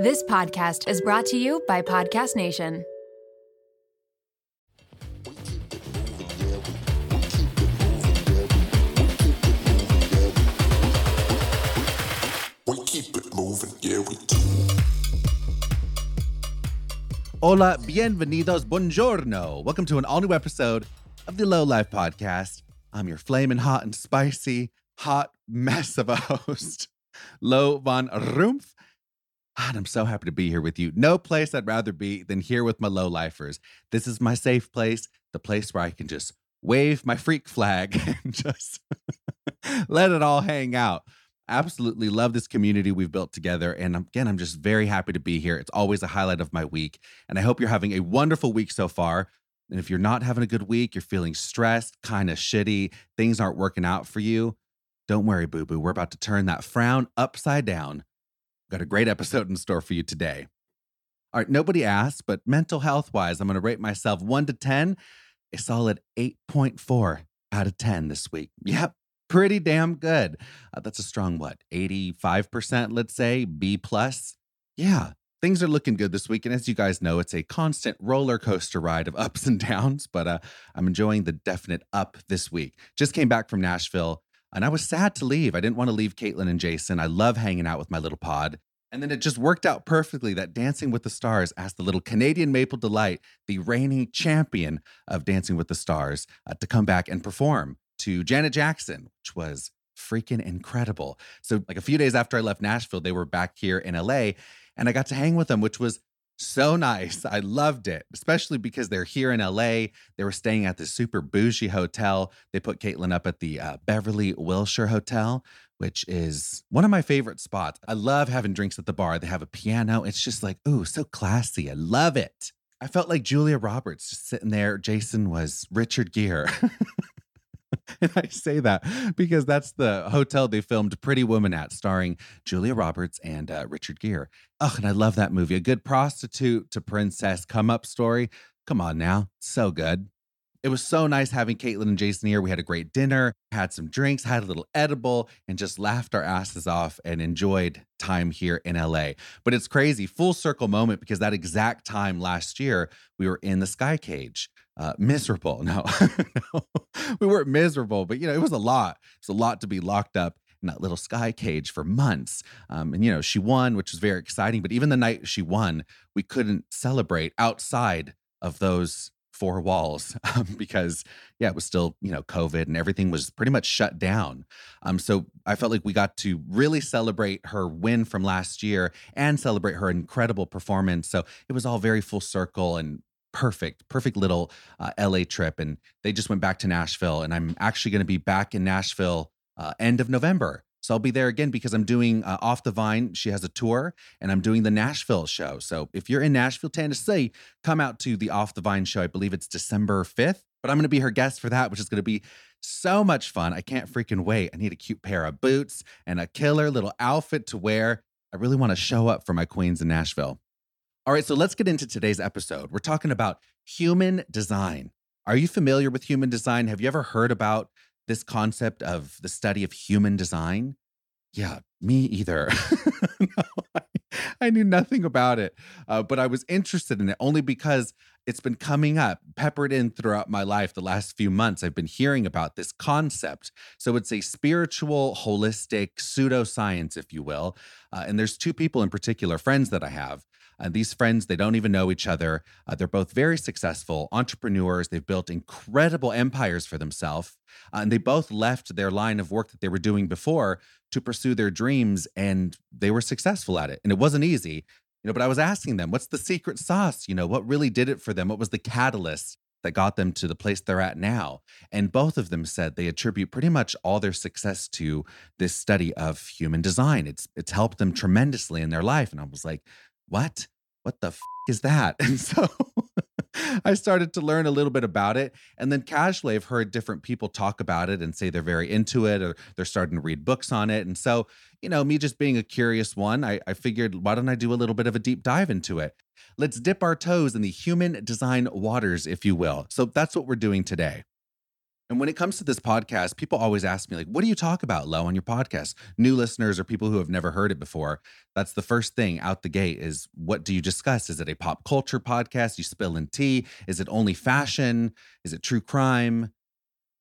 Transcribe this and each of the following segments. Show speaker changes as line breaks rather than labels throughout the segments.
This podcast is brought to you by Podcast Nation.
We keep it moving, yeah, we do.
Hola, bienvenidos, buongiorno. Welcome to an all new episode of the Low Life Podcast. I'm your flaming hot and spicy, hot mess of a host, Lo Von Rumpf. And I'm so happy to be here with you. No place I'd rather be than here with my low lifers. This is my safe place, the place where I can just wave my freak flag and just let it all hang out. Absolutely love this community we've built together. And again, I'm just very happy to be here. It's always a highlight of my week. And I hope you're having a wonderful week so far. And if you're not having a good week, you're feeling stressed, kind of shitty, things aren't working out for you, don't worry, boo boo. We're about to turn that frown upside down. Got a great episode in store for you today. All right, nobody asked, but mental health wise, I'm going to rate myself 1 to 10, a solid 8.4 out of 10 this week. Yep, pretty damn good. Uh, that's a strong what? 85%, let's say, B plus. Yeah, things are looking good this week. And as you guys know, it's a constant roller coaster ride of ups and downs, but uh, I'm enjoying the definite up this week. Just came back from Nashville and I was sad to leave. I didn't want to leave Kaitlyn and Jason. I love hanging out with my little pod. And then it just worked out perfectly that Dancing with the Stars asked the little Canadian Maple Delight, the reigning champion of Dancing with the Stars, uh, to come back and perform to Janet Jackson, which was freaking incredible. So, like a few days after I left Nashville, they were back here in LA, and I got to hang with them, which was so nice. I loved it, especially because they're here in LA. They were staying at this super bougie hotel. They put Kaitlyn up at the uh, Beverly Wilshire Hotel, which is one of my favorite spots. I love having drinks at the bar. They have a piano. It's just like, ooh, so classy. I love it. I felt like Julia Roberts just sitting there. Jason was Richard Gere. and I say that because that's the hotel they filmed Pretty Woman at, starring Julia Roberts and uh, Richard Gere. Oh, and I love that movie. A good prostitute to princess come up story. Come on now, so good. It was so nice having Kaitlyn and Jason here. We had a great dinner, had some drinks, had a little edible, and just laughed our asses off and enjoyed time here in LA. But it's crazy, full circle moment because that exact time last year, we were in the Sky Cage uh, miserable. No, no, we weren't miserable, but you know, it was a lot. It's a lot to be locked up in that little sky cage for months. Um, and you know, she won, which was very exciting. But even the night she won, we couldn't celebrate outside of those four walls um, because yeah, it was still you know COVID and everything was pretty much shut down. Um, so I felt like we got to really celebrate her win from last year and celebrate her incredible performance. So it was all very full circle and perfect, perfect little uh, LA trip. And they just went back to Nashville. And I'm actually going to be back in Nashville uh, end of November. So I'll be there again because I'm doing uh, Off the Vine. She has a tour and I'm doing the Nashville show. So if you're in Nashville, Tennessee, come out to the Off the Vine show. I believe it's December 5th, but I'm going to be her guest for that, which is going to be so much fun. I can't freaking wait. I need a cute pair of boots and a killer little outfit to wear. I really want to show up for my queens in Nashville. All right, so let's get into today's episode. We're talking about human design. Are you familiar with human design? Have you ever heard about this concept of the study of human design? Yeah, me either. no, I, I, knew nothing about it, uh, but I was interested in it only because it's been coming up, peppered in throughout my life the last few months. I've been hearing about this concept. So it's a spiritual, holistic pseudoscience, if you will. Uh, and there's two people in particular, friends that I have, uh, these friends, they don't even know each other. Uh, they're both very successful entrepreneurs. They've built incredible empires for themselves. Uh, and they both left their line of work that they were doing before to pursue their dreams, and they were successful at it. And it wasn't easy, you know. But I was asking them, what's the secret sauce? You know, what really did it for them? What was the catalyst? that got them to the place they're at now. And both of them said they attribute pretty much all their success to this study of human design. It's it's helped them tremendously in their life. And I was like, what? What the f- is that? And so I started to learn a little bit about it. And then casually, I've heard different people talk about it and say they're very into it or they're starting to read books on it. And so, you know, me just being a curious one, I, I figured, why don't I do a little bit of a deep dive into it? Let's dip our toes in the human design waters, if you will. So that's what we're doing today. And when it comes to this podcast, people always ask me, like, what do you talk about, Lo, on your podcast? New listeners or people who have never heard it before. That's the first thing out the gate is what do you discuss? Is it a pop culture podcast? You spill in tea? Is it only fashion? Is it true crime?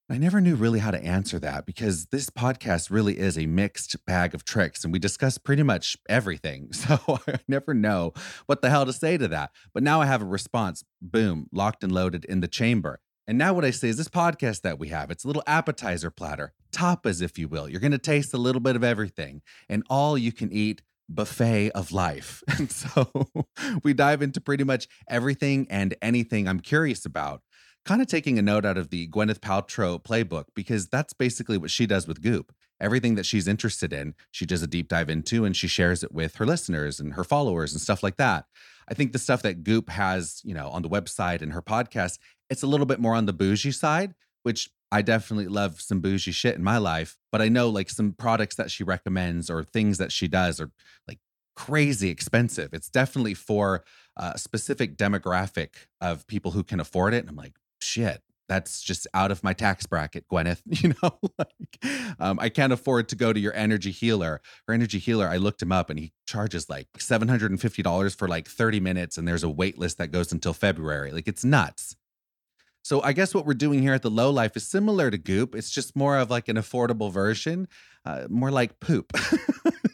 I never knew really how to answer that because this podcast really is a mixed bag of tricks and we discuss pretty much everything. So I never know what the hell to say to that. But now I have a response, boom, locked and loaded in the chamber. And now what I say is this podcast that we have, it's a little appetizer platter, tapas, if you will. You're going to taste a little bit of everything and all you can eat buffet of life. And so we dive into pretty much everything and anything I'm curious about. Kind of taking a note out of the Gwyneth Paltrow playbook because that's basically what she does with Goop. Everything that she's interested in, she does a deep dive into and she shares it with her listeners and her followers and stuff like that. I think the stuff that Goop has, you know, on the website and her podcast it's a little bit more on the bougie side, which I definitely love some bougie shit in my life. But I know like some products that she recommends or things that she does are like crazy expensive. It's definitely for a specific demographic of people who can afford it. And I'm like, shit, that's just out of my tax bracket, Gwyneth. You know, like um, I can't afford to go to your energy healer. Her energy healer, I looked him up and he charges like $750 for like 30 minutes. And there's a wait list that goes until February. Like it's nuts. So I guess what we're doing here at the Low Life is similar to Goop. It's just more of like an affordable version, uh, more like poop.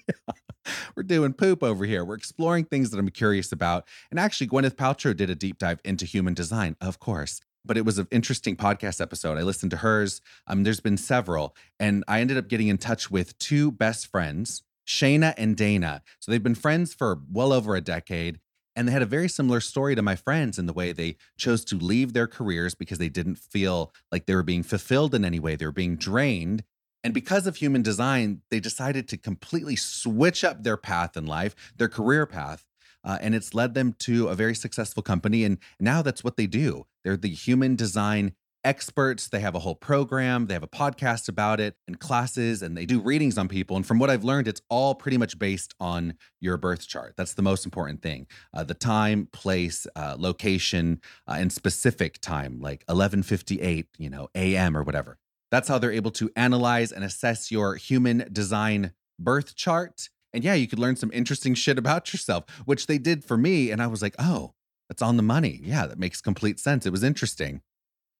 We're doing poop over here. We're exploring things that I'm curious about. And actually, Gwyneth Paltrow did a deep dive into human design, of course. But it was an interesting podcast episode. I listened to hers. Um, there's been several, and I ended up getting in touch with two best friends, Shayna and Dana. So they've been friends for well over a decade. And they had a very similar story to my friends in the way they chose to leave their careers because they didn't feel like they were being fulfilled in any way. They were being drained. And because of human design, they decided to completely switch up their path in life, their career path. Uh, and it's led them to a very successful company. And now that's what they do. They're the human design experts. They have a whole program, they have a podcast about it and classes, and they do readings on people. And from what I've learned, it's all pretty much based on your birth chart. That's the most important thing uh, the time, place, uh, location, uh, and specific time, like 1158, you know, AM or whatever. That's how they're able to analyze and assess your human design birth chart. And yeah, you could learn some interesting shit about yourself, which they did for me. And I was like, oh, that's on the money. Yeah, that makes complete sense. It was interesting.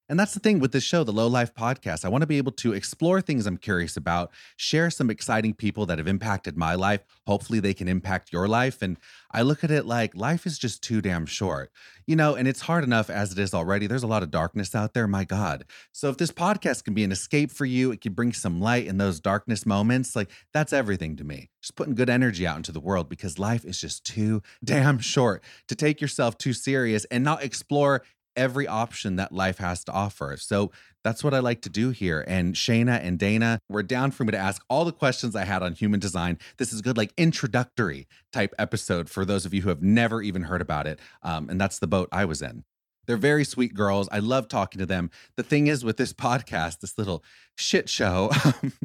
And that's the thing with this show, the Low Life Podcast. I want to be able to explore things I'm curious about, share some exciting people that have impacted my life. Hopefully, they can impact your life. And I look at it like life is just too damn short, you know, and it's hard enough as it is already. There's a lot of darkness out there, my God. So, if this podcast can be an escape for you, it can bring some light in those darkness moments, like that's everything to me. Just putting good energy out into the world because life is just too damn short to take yourself too serious and not explore every option that life has to offer. So that's what I like to do here. And Shayna and Dana were down for me to ask all the questions I had on human design. This is good, like introductory type episode for those of you who have never even heard about it. Um, and that's the boat I was in. They're very sweet girls. I love talking to them. The thing is, with this podcast, this little shit show,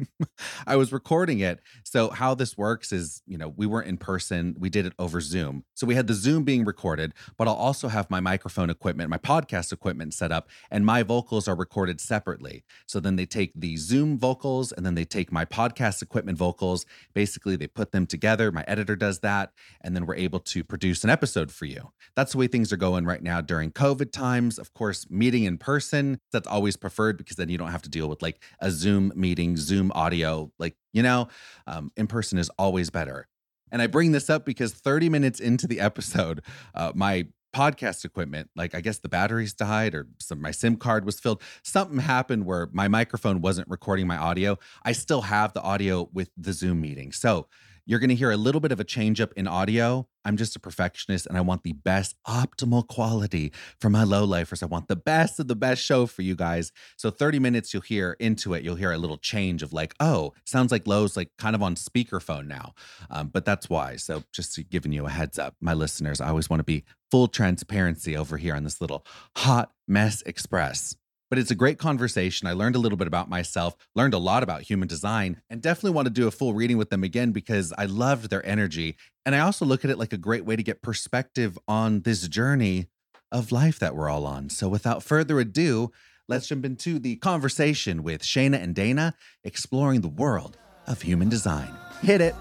I was recording it. So, how this works is, you know, we weren't in person, we did it over Zoom. So, we had the Zoom being recorded, but I'll also have my microphone equipment, my podcast equipment set up, and my vocals are recorded separately. So, then they take the Zoom vocals and then they take my podcast equipment vocals. Basically, they put them together. My editor does that. And then we're able to produce an episode for you. That's the way things are going right now during COVID times. Of course, meeting in person, that's always preferred because then you don't have to deal with like a Zoom meeting, Zoom audio. Like, you know, um, in person is always better. And I bring this up because 30 minutes into the episode, uh, my podcast equipment like i guess the batteries died or some my sim card was filled something happened where my microphone wasn't recording my audio i still have the audio with the zoom meeting so you're going to hear a little bit of a change up in audio. I'm just a perfectionist and I want the best optimal quality for my low lifers. I want the best of the best show for you guys. So 30 minutes you'll hear into it, you'll hear a little change of like, oh, sounds like Lo's like kind of on speakerphone now. Um, but that's why. So just giving you a heads up, my listeners, I always want to be full transparency over here on this little hot mess express. But it's a great conversation. I learned a little bit about myself, learned a lot about human design, and definitely want to do a full reading with them again because I loved their energy. And I also look at it like a great way to get perspective on this journey of life that we're all on. So without further ado, let's jump into the conversation with Shayna and Dana, exploring the world of human design. Hit it.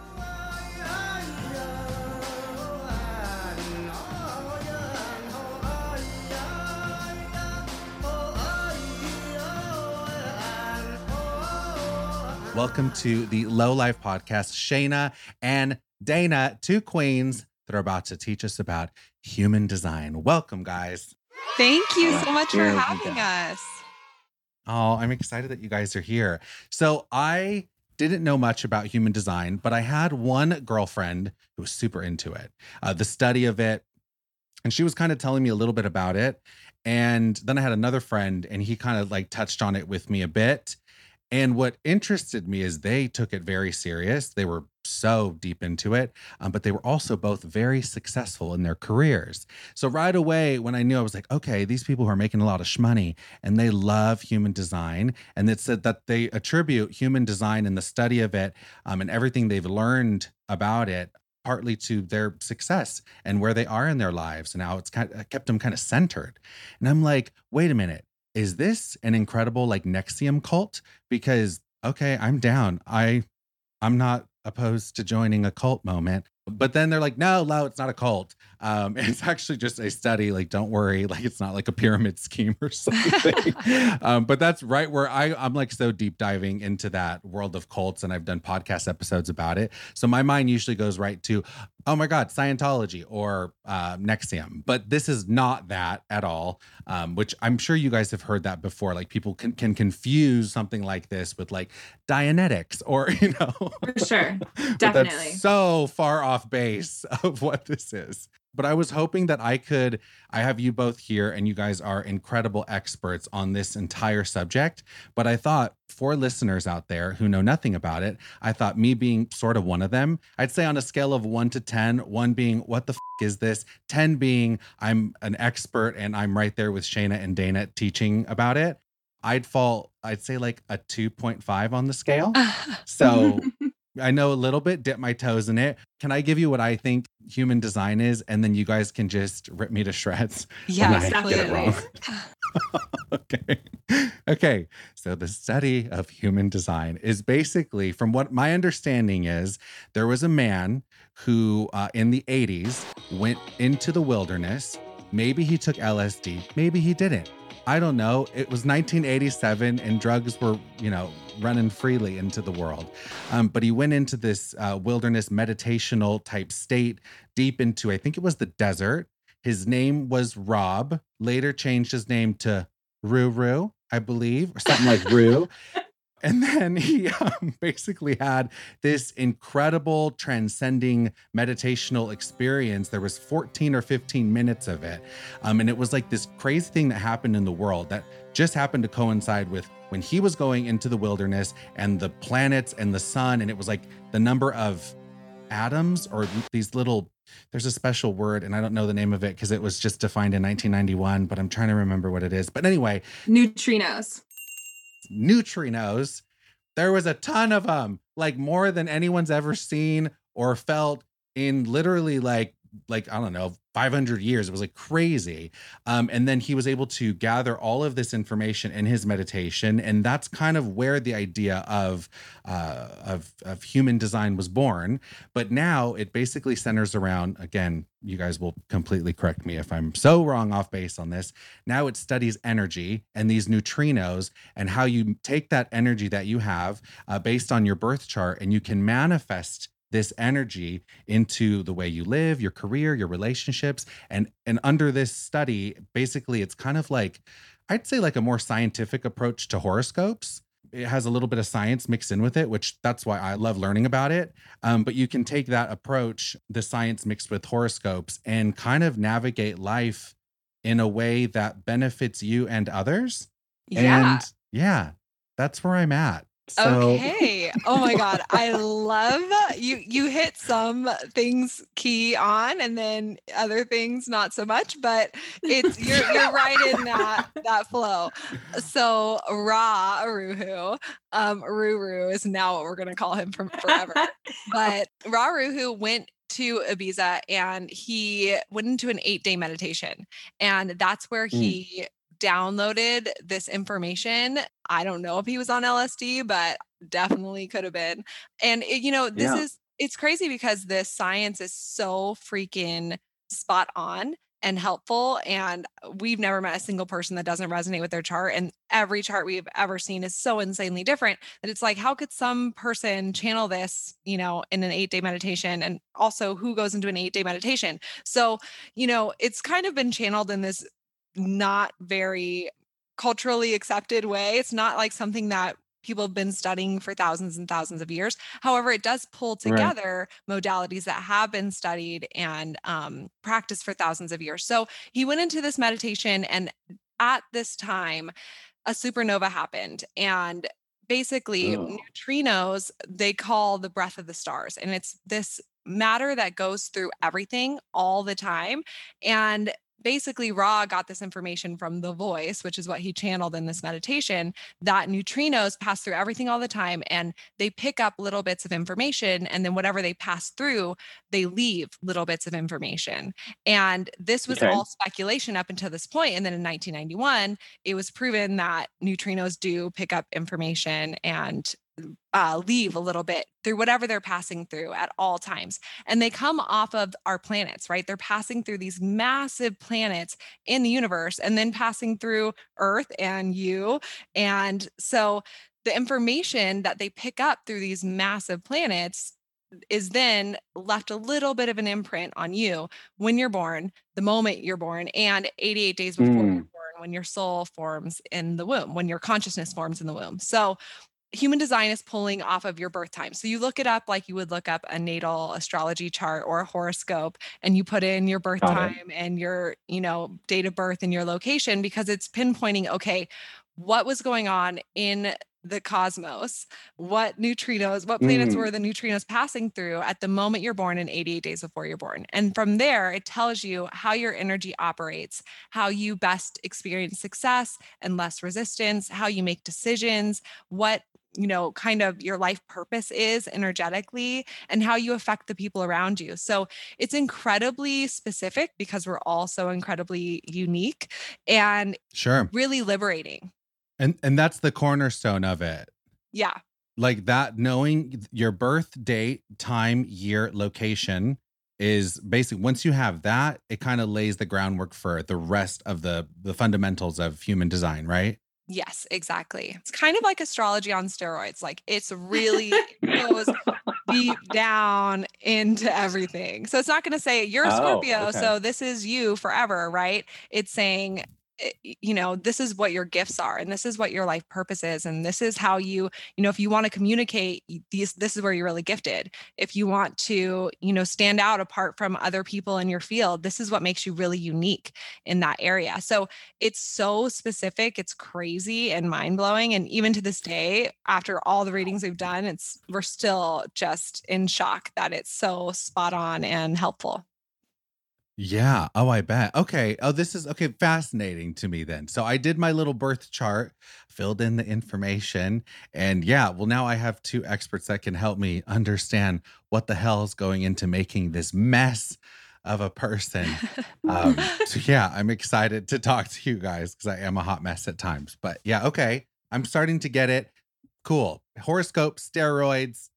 Welcome to the Low Life Podcast. Shayna and Dana, two queens that are about to teach us about human design. Welcome, guys.
Thank you so much for having us.
Oh, I'm excited that you guys are here. So, I didn't know much about human design, but I had one girlfriend who was super into it, uh, the study of it. And she was kind of telling me a little bit about it. And then I had another friend, and he kind of like touched on it with me a bit. And what interested me is they took it very serious. They were so deep into it, um, but they were also both very successful in their careers. So right away, when I knew, I was like, okay, these people who are making a lot of shmoney and they love human design, and it said that they attribute human design and the study of it um, and everything they've learned about it partly to their success and where they are in their lives and how it's kind of kept them kind of centered. And I'm like, wait a minute, is this an incredible like NXIVM cult? Because okay, I'm down. I I'm not opposed to joining a cult moment. But then they're like, no, Lo, it's not a cult. Um, it's actually just a study. Like, don't worry, like it's not like a pyramid scheme or something. um, but that's right where I, I'm like so deep diving into that world of cults, and I've done podcast episodes about it. So my mind usually goes right to, oh my God, Scientology or uh, NXIVM. But this is not that at all. Um, which I'm sure you guys have heard that before. Like people can can confuse something like this with like Dianetics or you know
For sure. Definitely.
that's so far off base of what this is. But I was hoping that I could. I have you both here, and you guys are incredible experts on this entire subject. But I thought for listeners out there who know nothing about it, I thought me being sort of one of them, I'd say on a scale of one to 10, one being, what the f is this? 10 being, I'm an expert and I'm right there with Shayna and Dana teaching about it. I'd fall, I'd say like a 2.5 on the scale. So I know a little bit, dip my toes in it. Can I give you what I think human design is? And then you guys can just rip me to shreds.
yeah,
I get it wrong. okay. Okay. So the study of human design is basically, from what my understanding is, there was a man who uh, in the 80s went into the wilderness. Maybe he took LSD, maybe he didn't. I don't know. It was 1987 and drugs were, you know, running freely into the world. Um, but he went into this uh, wilderness meditational type state deep into, I think it was the desert. His name was Rob, later changed his name to Ruru, I believe, or something like Rue. And then he um, basically had this incredible transcending meditational experience. There was 14 or 15 minutes of it. Um, and it was like this crazy thing that happened in the world that just happened to coincide with when he was going into the wilderness and the planets and the sun. And it was like the number of atoms or these little there's a special word and I don't know the name of it because it was just defined in 1991, but I'm trying to remember what it is. But anyway,
Neutrinos.
Neutrinos. There was a ton of them, like more than anyone's ever seen or felt in literally like like I don't know 500 years. It was like crazy. Um, and then he was able to gather all of this information in his meditation, and that's kind of where the idea of uh, of of human design was born. But now it basically centers around again. You guys will completely correct me if I'm so wrong off base on this. Now it studies energy and these neutrinos and how you take that energy that you have uh, based on your birth chart and you can manifest this energy into the way you live, your career, your relationships. And and under this study, basically it's kind of like I'd say like a more scientific approach to horoscopes. It has a little bit of science mixed in with it, which that's why I love learning about it. Um, but you can take that approach, the science mixed with horoscopes, and kind of navigate life in a way that benefits you and others.
Yeah.
And yeah, that's where I'm at. So
okay. Oh my God. I love you. You hit some things key on and then other things not so much, but it's you're you're right in that that flow. So Ra Uru Hu, um, Ruru is now what we're gonna call him from forever. but Ra Uru Hu went to Ibiza and he went into an eight day meditation. And that's where he downloaded this information. I don't know if he was on LSD, but definitely could have been. And it, you know, this
Yeah.
is it's crazy because this science is so freaking spot on and helpful and uh, we've never met a single person that doesn't resonate with their chart and every chart we've ever seen is so insanely different that it's like how could some person channel this you know in an 8 day meditation and also who goes into an 8 day meditation so you know it's kind of been channeled in this not very culturally accepted way it's not like something that people have been studying for thousands and thousands of years however it does pull
Right.
together modalities that have been studied and um, practiced for thousands of years so he went into this meditation and at this time a supernova happened and basically
Oh.
neutrinos they call the breath of the stars and it's this matter that goes through everything all the time and basically ra got this information from the voice which is what he channeled in this meditation that neutrinos pass through everything all the time and they pick up little bits of information and then whatever they pass through they leave little bits of information and this was
Okay.
all speculation up until this point and then in 1991 it was proven that neutrinos do pick up information and uh, leave a little bit through whatever they're passing through at all times. And they come off of our planets, right? They're passing through these massive planets in the universe and then passing through Earth and you. And so the information that they pick up through these massive planets is then left a little bit of an imprint on you when you're born, the moment you're born, and 88 days before you're
Mm.
born, when your soul forms in the womb, when your consciousness forms in the womb. So human design is pulling off of your birth time. So you look it up like you would look up a natal astrology chart or a horoscope and you put in your birth
Got it.
time and your, you know, date of birth and your location because it's pinpointing okay, what was going on in the cosmos, what neutrinos, what planets
Mm.
were the neutrinos passing through at the moment you're born and 88 days before you're born. And from there, it tells you how your energy operates, how you best experience success and less resistance, how you make decisions, what you know kind of your life purpose is energetically and how you affect the people around you so it's incredibly specific because we're all so incredibly unique and
Sure.
really liberating
And and that's the cornerstone of it.
yeah
Like that knowing your birth date, time, year, location is basically once you have that, it kind of lays the groundwork for the rest of the the fundamentals of human design, right?
Yes exactly it's kind of like astrology on steroids like it's really goes deep down into everything. So it's not going to say you're a
Oh,
Scorpio,
okay.
so this is you forever, right? It's saying Eh, you know this is what your gifts are and this is what your life purpose is and this is how you you know if you want to communicate these this is where you're really gifted. If you want to you know stand out apart from other people in your field this is what makes you really unique in that area. So it's so specific it's crazy and mind-blowing and even to this day after all the readings we've done it's we're still just in shock that it's so spot on and helpful
Yeah. Oh, I bet. Okay. Oh, this is okay. Fascinating to me then. So I did my little birth chart, filled in the information, and yeah, well, now I have two experts that can help me understand what the hell is going into making this mess of a person. Um, so yeah, I'm excited to talk to you guys because I am a hot mess at times. But yeah, okay. I'm starting to get it. Cool. Horoscope, steroids.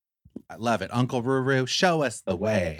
I love it. Uncle Ruru, show us the way.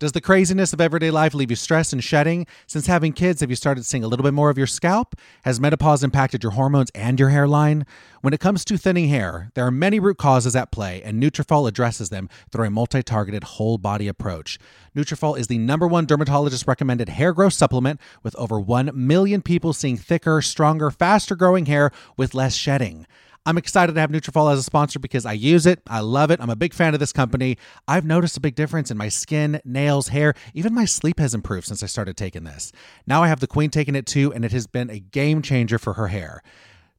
Does the craziness of everyday life leave you stressed and shedding? Since having kids, have you started seeing a little bit more of your scalp? Has menopause impacted your hormones and your hairline? When it comes to thinning hair, there are many root causes at play, and Nutrafol addresses them through a multi-targeted whole body approach. Nutrafol is the number one dermatologist recommended hair growth supplement with over 1 million people seeing thicker, stronger, faster growing hair with less shedding. I'm excited to have Nutrafol as a sponsor because I use it. I love it. I'm a big fan of this company. I've noticed a big difference in my skin, nails, hair, even my sleep has improved since I started taking this. Now I have the queen taking it too, and it has been a game changer for her hair.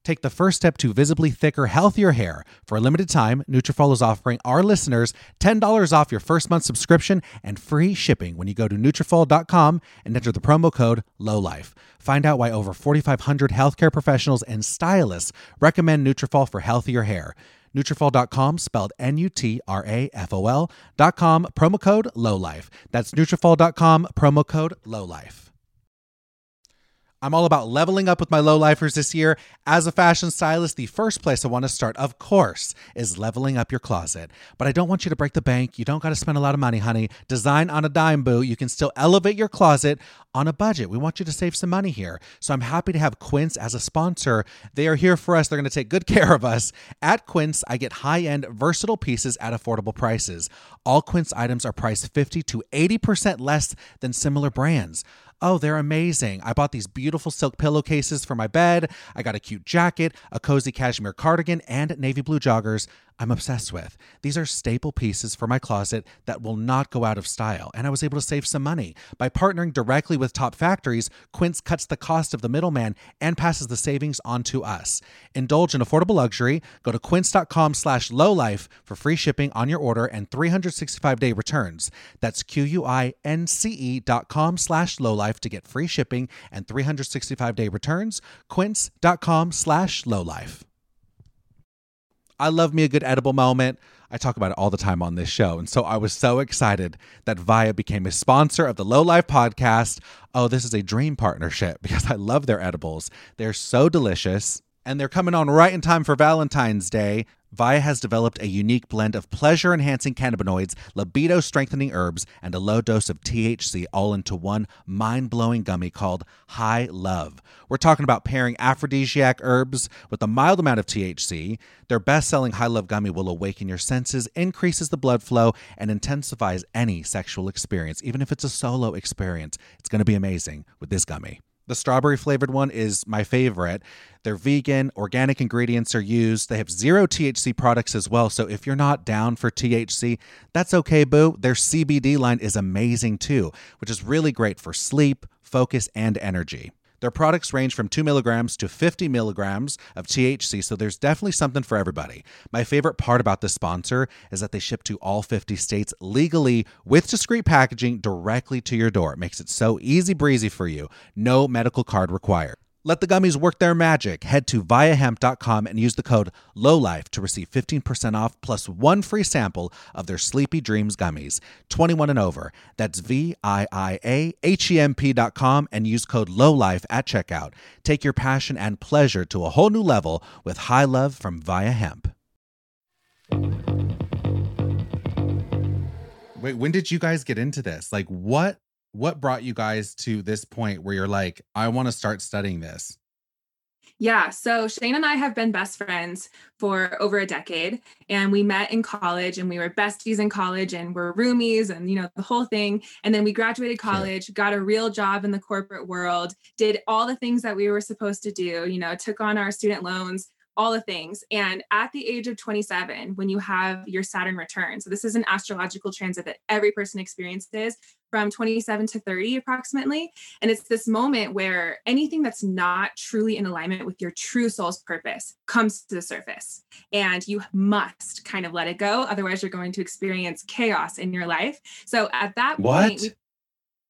Take the first step to visibly thicker, healthier hair. For a limited time, Nutrafol is offering our listeners $10 off your first month subscription and free shipping when you go to Nutrafol.com and enter the promo code LOWLIFE. Find out why over 4,500 healthcare professionals and stylists recommend Nutrafol for healthier hair. Nutrafol.com, spelled N-U-T-R-A-F-O-L dot com, promo code LOWLIFE. That's Nutrafol.com, promo code LOWLIFE. I'm all about leveling up with my low lifers this year. As a fashion stylist, the first place I want to start, of course, is leveling up your closet. But I don't want you to break the bank. You don't got to spend a lot of money, honey. Design on a dime, boo. You can still elevate your closet on a budget. We want you to save some money here. So I'm happy to have Quince as a sponsor. They are here for us. They're going to take good care of us. At Quince, I get high-end, versatile pieces at affordable prices. All Quince items are priced 50 to 80% less than similar brands. Oh, they're amazing. I bought these beautiful silk pillowcases for my bed. I got a cute jacket, a cozy cashmere cardigan, and navy blue joggers I'm obsessed with. These are staple pieces for my closet that will not go out of style, and I was able to save some money. By partnering directly with top factories, Quince cuts the cost of the middleman and passes the savings on to us. Indulge in affordable luxury. Go to quince.com slash lowlife for free shipping on your order and 365-day returns. That's Q-U-I-N-C-E dot com slash lowlife to get free shipping and 365-day returns. Quince.com slash lowlife. I love me a good edible moment. I talk about it all the time on this show. And so I was so excited that Viia became a sponsor of the Low Life podcast. Oh, this is a dream partnership because I love their edibles. They're so delicious and they're coming on right in time for Valentine's Day. Viia has developed a unique blend of pleasure enhancing cannabinoids, libido strengthening herbs, and a low dose of THC all into one mind blowing gummy called High Love. We're talking about pairing aphrodisiac herbs with a mild amount of THC. Their best selling High Love gummy will awaken your senses, increases the blood flow, and intensifies any sexual experience. Even if it's a solo experience, it's going to be amazing with this gummy. The strawberry flavored one is my favorite. They're vegan, organic ingredients are used. They have zero THC products as well. So if you're not down for THC, that's okay, boo. Their CBD line is amazing too, which is really great for sleep, focus, and energy. Their products range from 2 milligrams to 50 milligrams of THC, so there's definitely something for everybody. My favorite part about this sponsor is that they ship to all 50 states legally with discreet packaging directly to your door. It makes it so easy breezy for you. No medical card required. Let the gummies work their magic. Head to viiahemp.com and use the code LOWLIFE to receive 15% off plus one free sample of their Sleepy Dreams gummies. 21 and over. That's V I I A H E M P.com and use code LOWLIFE at checkout. Take your passion and pleasure to a whole new level with High Love from Viia Hemp. Wait, when did you guys get into this? Like what what brought you guys to this point where you're like, I want to start studying this?
Yeah. So Shane and I have been best friends for over a decade. And we met in college and we were besties in college and we're roomies and, you know, the whole thing. And then we graduated college, sure. got a real job in the corporate world, did all the things that we were supposed to do, you know, took on our student loans, all the things. And at the age of 27, when you have your Saturn return, so this is an astrological transit that every person experiences from 27 to 30 approximately. And it's this moment where anything that's not truly in alignment with your true soul's purpose comes to the surface. And you must kind of let it go. Otherwise, you're going to experience chaos in your life. So at that
what?
point, we-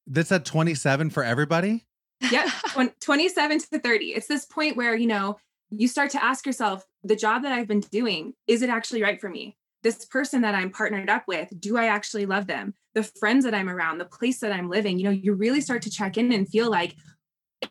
that's at 27 for everybody?
yeah 27 to 30 it's this point where you know you start to ask yourself the job that I've been doing, is it actually right for me? This person that I'm partnered up with, do I actually love them? The friends that I'm around, the place that I'm living, you know, you really start to check in and feel like,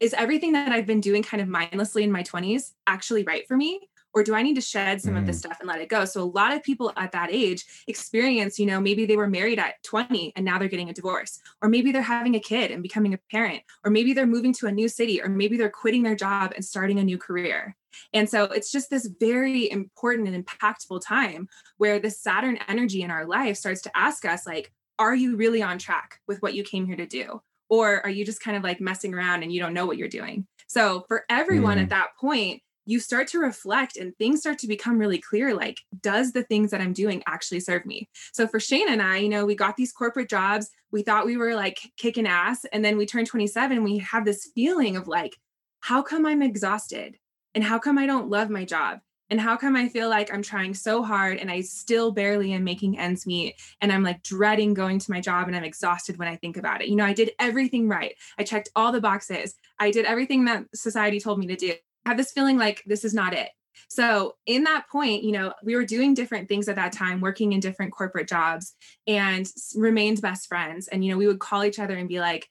is everything that I've been doing kind of mindlessly in my 20s actually right for me? or do I need to shed some mm. of this stuff and let it go? So a lot of people at that age experience, you know, maybe they were married at 20 and now they're getting a divorce, or maybe they're having a kid and becoming a parent, or maybe they're moving to a new city, or maybe they're quitting their job and starting a new career. And so it's just this very important and impactful time where the Saturn energy in our life starts to ask us like, are you really on track with what you came here to do? Or are you just kind of like messing around and you don't know what you're doing? So for everyone mm. at that point, you start to reflect and things start to become really clear like does the things that i'm doing actually serve me so for shane and i you know we got these corporate jobs we thought we were like kicking ass and then we turned 27 and we have this feeling of like how come i'm exhausted and how come i don't love my job and how come I feel like I'm trying so hard and I still barely am making ends meet? And I'm like dreading going to my job and I'm exhausted when I think about it. You know, I did everything right. I checked all the boxes. I did everything that society told me to do I have this feeling like this is not it. So, in that point, you know, we were doing different things at that time, working in different corporate jobs and remained best friends. And, you know, we would call each other and be like,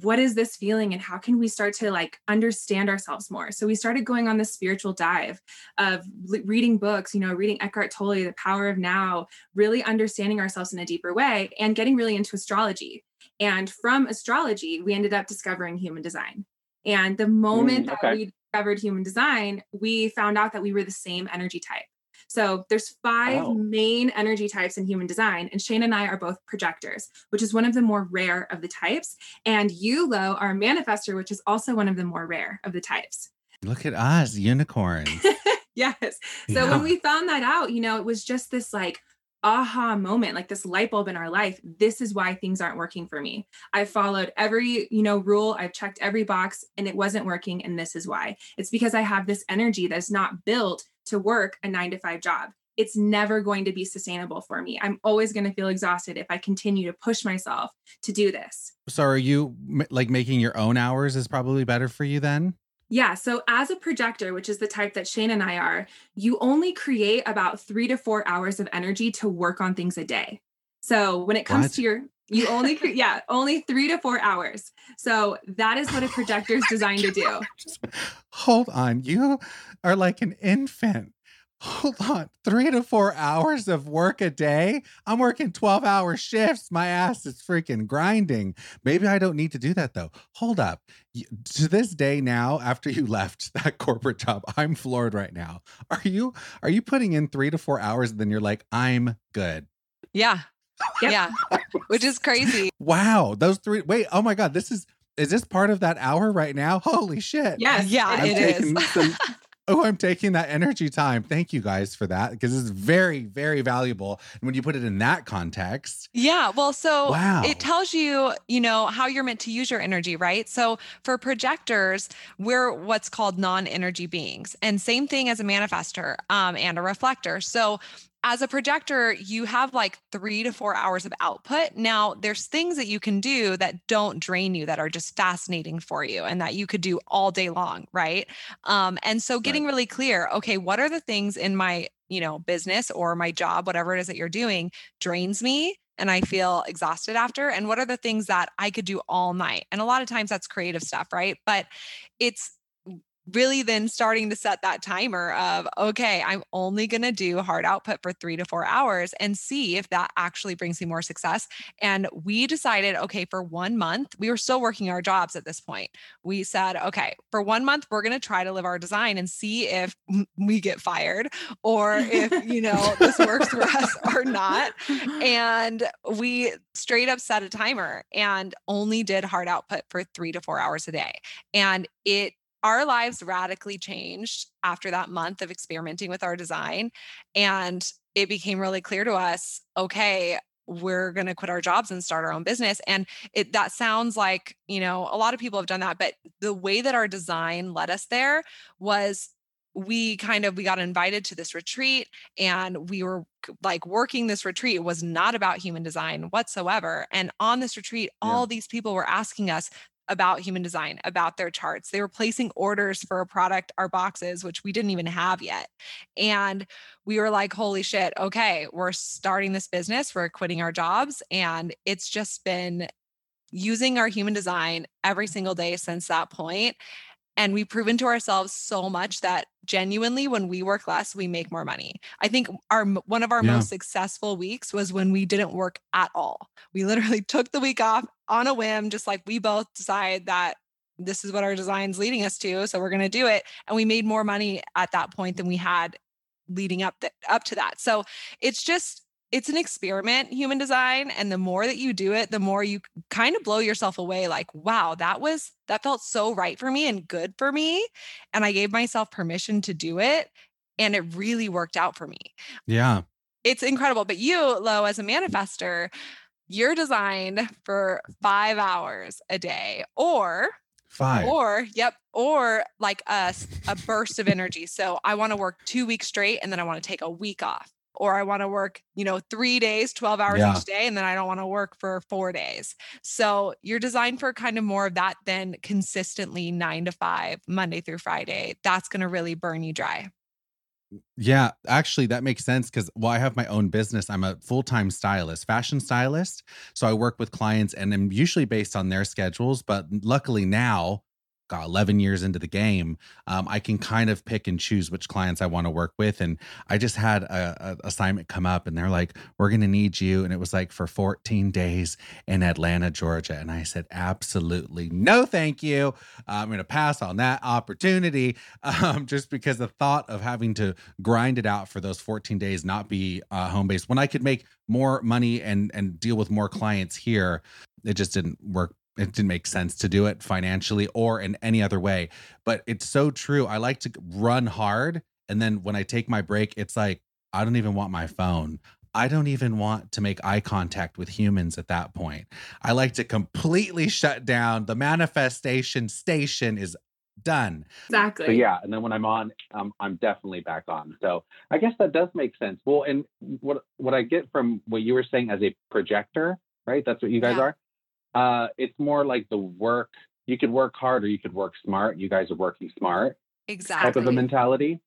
what is this feeling and how can we start to like understand ourselves more so we started going on this spiritual dive of reading books you know reading eckhart tolle the power of now really understanding ourselves in a deeper way and getting really into astrology and from astrology we ended up discovering human design and the moment mm, okay. that we discovered human design, we found out that we were the same energy type. So there's five oh. main energy types in human design, and Shane and I are both projectors, which is one of the more rare of the types. And you, Lo, are a manifester, which is also one of the more rare of the types.
Look at us, unicorns.
yes. So yeah. when we found that out, you know, it was just this like aha moment like this light bulb in our life this is why things aren't working for me. I've followed every you know rule i've checked every box and it wasn't working and this is why. It's because i have this energy that's not built to work a 9 to 5 job. It's never going to be sustainable for me. I'm always going to feel exhausted if i continue to push myself to do this.
So are you like making your own hours is probably better for you then
yeah. So, as a projector, which is the type that Shane and I are, you only create about three to four hours of energy to work on things a day. So, when it comes what? to your, you only, yeah, only three to four hours. So, that is what a projector is designed to do.
Hold on. You are like an infant hold on, three to four hours of work a day? I'm working 12 hour shifts. My ass is freaking grinding. Maybe I don't need to do that though. Hold up. To this day now, after you left that corporate job, I'm floored right now. Are you are you putting in three to four hours and then you're like, I'm good?
Yeah. Yeah. Which is crazy.
Wow. Those three wait, oh my God, this is is this part of that hour right now? Holy shit.
Yes.
Yeah, I'm it is. Some,
Oh, I'm taking that energy time. Thank you guys for that because it's very, very valuable. And when you put it in that context.
Yeah. Well, so wow. it tells you, you know, how you're meant to use your energy, right? So for projectors, we're what's called non energy beings. And same thing as a manifester um, and a reflector. So as a projector, you have like three to four hours of output. Now, there's things that you can do that don't drain you, that are just fascinating for you, and that you could do all day long, right? Um, and so, getting right. really clear, okay, what are the things in my you know business or my job, whatever it is that you're doing, drains me, and I feel exhausted after? And what are the things that I could do all night? And a lot of times that's creative stuff, right? But it's really then starting to set that timer of okay i'm only going to do hard output for three to four hours and see if that actually brings me more success. And we decided okay for one month we were still working our jobs at this point. We said okay for one month we're going to try to live our design and see if we get fired or if you know this works for us or not. And we straight up set a timer and only did hard output for three to four hours a day. And it our lives radically changed after that month of experimenting with our design. And it became really clear to us okay, we're going to quit our jobs and start our own business and it that sounds like you know a lot of people have done that but the way that our design led us there was we kind of we got invited to this retreat and we were like working this retreat it was not about human design whatsoever and on this retreat yeah. all these people were asking us about human design, about their charts. They were placing orders for a product, our boxes, which we didn't even have yet. And we were like, holy shit, okay, we're starting this business, we're quitting our jobs. And it's just been using our human design every single day since that point and we've proven to ourselves so much that genuinely when we work less we make more money i think our one of our yeah. most successful weeks was when we didn't work at all we literally took the week off on a whim just like we both decide that this is what our design's leading us to so we're going to do it and we made more money at that point than we had leading up th- up to that. So it's just it's an experiment human design and the more that you do it the more you kind of blow yourself away like wow that was that felt so right for me and good for me and i gave myself permission to do it and it really worked out for me.
Yeah.
It's incredible but you lo as a mm. manifester you're designed for five hours a day or
Five.
Or, yep, or like a, a burst of energy. So I want to work two weeks straight and then I want to take a week off or I want to work, you know, three days, 12 hours yeah. each day, and then I don't want to work for four days. So you're designed for kind of more of that than consistently nine to five, Monday through Friday. That's going to really burn you dry.
Yeah, actually, that makes sense because well, I have my own business. I'm a full time stylist, fashion stylist. So I work with clients and I'm usually based on their schedules. But luckily now, got 11 years into the game, um, I can kind of pick and choose which clients I want to work with. And I just had a, a assignment come up, and they're like, "We're going to need you," and it was like for 14 days in Atlanta, Georgia. And I said, "Absolutely no, thank you. I'm going to pass on that opportunity, um, just because the thought of having to grind it out for those 14 days, not be uh, home based, when I could make more money and and deal with more clients here." It just didn't work it didn't make sense to do it financially or in any other way. But it's so true. I like to run hard. And then when I take my break, it's like, I don't even want my phone. I don't even want to make eye contact with humans at that point. I like to completely shut down. The manifestation station is done.
Exactly.
So yeah, and then when I'm on, um, I'm definitely back on. So I guess that does make sense. Well, and what what I get from what you were saying as a projector, right? That's what you guys
Yeah.
are. Uh, it's more like the work. You could work hard or you could work smart. You guys are working smart
Exactly.
type of a mentality.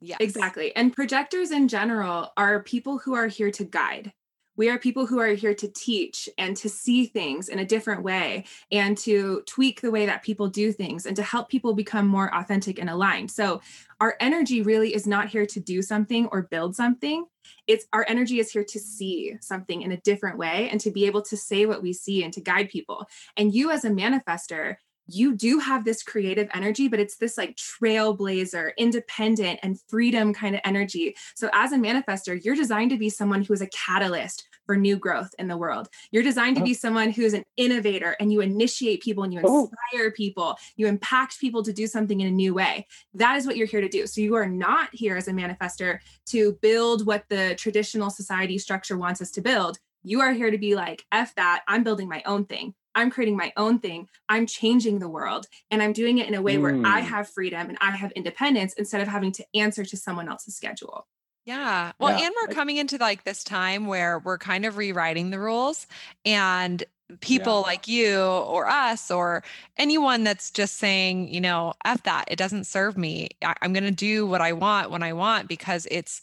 Yes.
Exactly. And projectors in general are people who are here to guide. We are people who are here to teach and to see things in a different way and to tweak the way that people do things and to help people become more authentic and aligned. So, our energy really is not here to do something or build something. It's our energy is here to see something in a different way and to be able to say what we see and to guide people. And you, as a manifester, you do have this creative energy, but it's this like trailblazer, independent, and freedom kind of energy. So, as a manifester, you're designed to be someone who is a catalyst for new growth in the world. You're designed to mm-hmm. be someone who's an innovator and you initiate people and you
Oh.
inspire people, you impact people to do something in a new way. That is what you're here to do. So, you are not here as a manifester to build what the traditional society structure wants us to build. You are here to be like, F that, I'm building my own thing. I'm creating my own thing. I'm changing the world and I'm doing it in a way where I
Mm.
have freedom and I have independence instead of having to answer to someone else's schedule.
Yeah. Well,
Yeah.
and we're coming into like this time where we're kind of rewriting the rules and people like you or us or anyone that's just saying, you know, F that, it doesn't serve me. I- I'm going to do what I want when I want because it's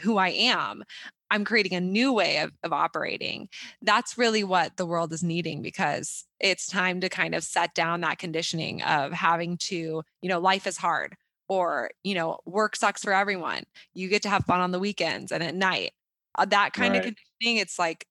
who I am. I'm creating a new way of, of operating. That's really what the world is needing because it's time to kind of set down that conditioning of having to, you know, life is hard or, you know, work sucks for everyone. You get to have fun on the weekends and at night. Uh, that kind of
Right.
conditioning, it's like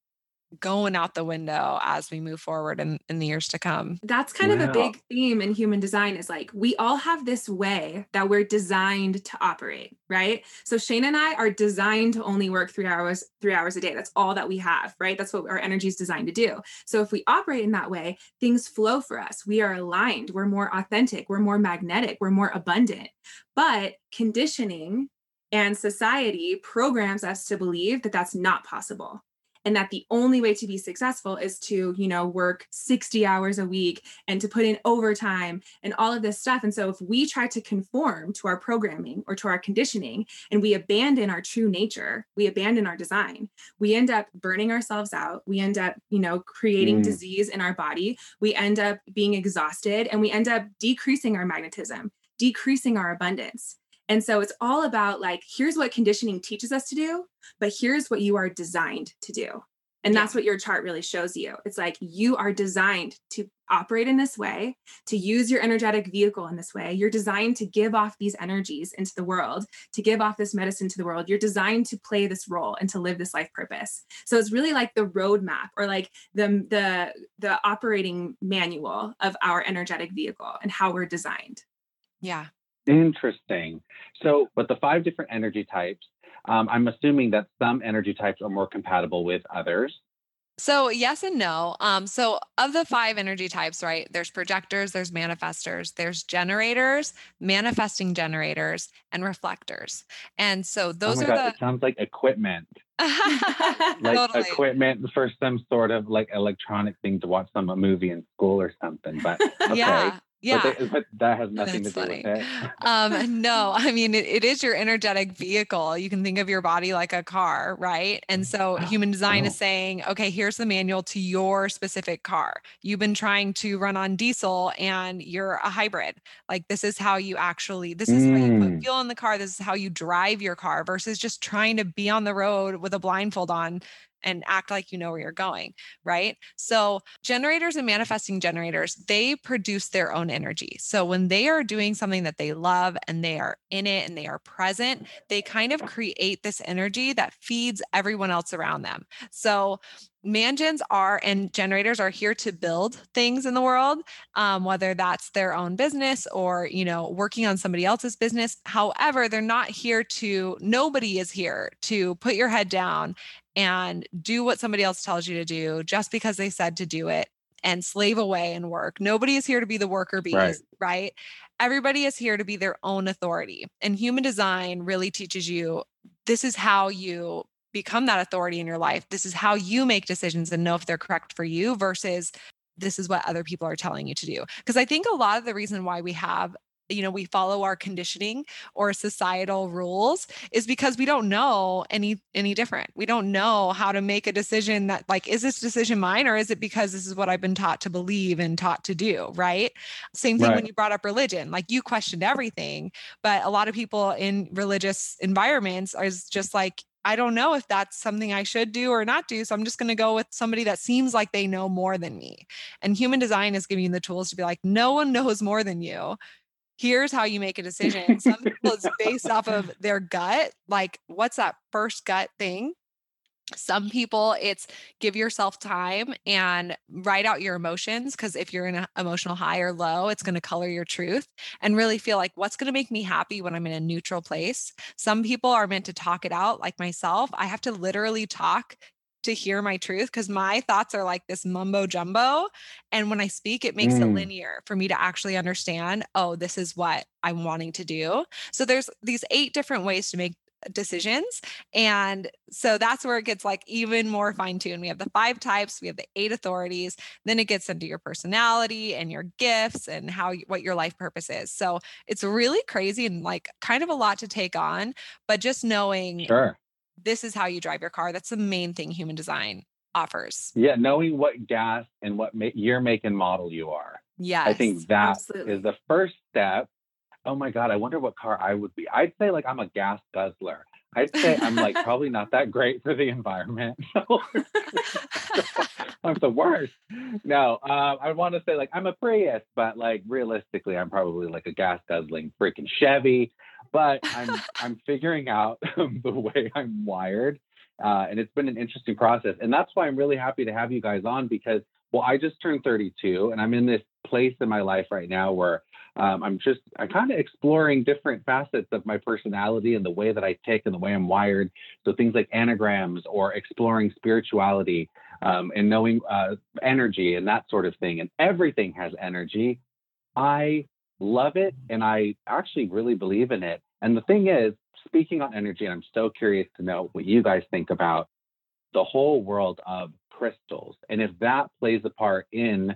going out the window as we move forward in, in the years to come.
That's kind of a big theme in human design is like we all have this way that we're designed to operate, right? So Shane and I are designed to only work 3 hours 3 hours a day. That's all that we have, right? That's what our energy is designed to do. So if we operate in that way, things flow for us. We are aligned, we're more authentic, we're more magnetic, we're more abundant. But conditioning and society programs us to believe that that's not possible and that the only way to be successful is to you know work 60 hours a week and to put in overtime and all of this stuff and so if we try to conform to our programming or to our conditioning and we abandon our true nature we abandon our design we end up burning ourselves out we end up you know creating
Mm.
disease in our body we end up being exhausted and we end up decreasing our magnetism decreasing our abundance and so it's all about like, here's what conditioning teaches us to do, but here's what you are designed to do. And that's what your chart really shows you. It's like you are designed to operate in this way, to use your energetic vehicle in this way. You're designed to give off these energies into the world, to give off this medicine to the world. You're designed to play this role and to live this life purpose. So it's really like the roadmap or like the the the operating manual of our energetic vehicle and how we're designed.
Yeah.
Interesting. So, but the five different energy types, um, I'm assuming that some energy types are more compatible with others.
So yes and no. Um, so of the five energy types, right? There's projectors, there's manifestors, there's generators, manifesting generators, and reflectors. And so those
oh my
are
God, it sounds like equipment, like
totally.
equipment for some sort of like electronic thing to watch some movie in school or something. But okay.
Yeah. Yeah.
But, they, but that has nothing
That's
to do
funny.
with it.
um, no, I mean, it, it is your energetic vehicle. You can think of your body like a car, right? And so human design
Oh.
is saying, okay, here's the manual to your specific car. You've been trying to run on diesel and you're a hybrid. Like, this is how you actually, this is how you put
Mm.
fuel in the car. This is how you drive your car versus just trying to be on the road with a blindfold on and act like you know where you're going, right? So, generators and manifesting generators, they produce their own energy. So, when they are doing something that they love and they are in it and they are present, they kind of create this energy that feeds everyone else around them. So, mangens are and generators are here to build things in the world um, whether that's their own business or you know working on somebody else's business however they're not here to nobody is here to put your head down and do what somebody else tells you to do just because they said to do it and slave away and work nobody is here to be the worker bees
Right.
right everybody is here to be their own authority and human design really teaches you this is how you become that authority in your life. This is how you make decisions and know if they're correct for you versus this is what other people are telling you to do. Because I think a lot of the reason why we have you know we follow our conditioning or societal rules is because we don't know any any different we don't know how to make a decision that like is this decision mine or is it because this is what i've been taught to believe and taught to do right same thing when you brought up religion like you questioned everything but a lot of people in religious environments are just like I don't know if that's something I should do or not do. So I'm just going to go with somebody that seems like they know more than me. And human design is giving you the tools to be like, no one knows more than you. Here's how you make a decision. Some people it's based off of their gut. Like, what's that first gut thing? Some people, it's give yourself time and write out your emotions. Because if you're in an emotional high or low, it's going to color your truth and really feel like what's going to make me happy when I'm in a neutral place. Some people are meant to talk it out, like myself. I have to literally talk to hear my truth because my thoughts are like this mumbo jumbo. And when I speak, it makes it
Mm.
linear for me to actually understand, oh, this is what I'm wanting to do. So there's these eight different ways to make decisions. And so that's where it gets like even more fine tuned. We have the five types, we have the eight authorities, then it gets into your personality and your gifts and how what your life purpose is. So it's really crazy and like kind of a lot to take on, but just knowing
Sure.
This is how you drive your car, that's the main thing human design offers.
Yeah, knowing what gas and what ma- year, make, and model you are.
Yes.
I think that is
absolutely.
the first step. Oh my God, I wonder what car I would be. I'd say like I'm a gas guzzler. I'd say I'm like probably not that great for the environment. I'm the worst. No, um, I want to say like I'm a Prius, but like realistically, I'm probably like a gas guzzling freaking Chevy. But I'm I'm figuring out the way I'm wired, uh, and it's been an interesting process. And that's why I'm really happy to have you guys on because well, I just turned 32, and I'm in this place in my life right now where um, I'm just I'm kind of exploring different facets of my personality and the way that I tick and the way I'm wired. So things like anagrams or exploring spirituality um, and knowing uh, energy and that sort of thing. And everything has energy. I love it, and I actually really believe in it. And the thing is, speaking on energy, and I'm so curious to know what you guys think about the whole world of crystals and if that plays a part in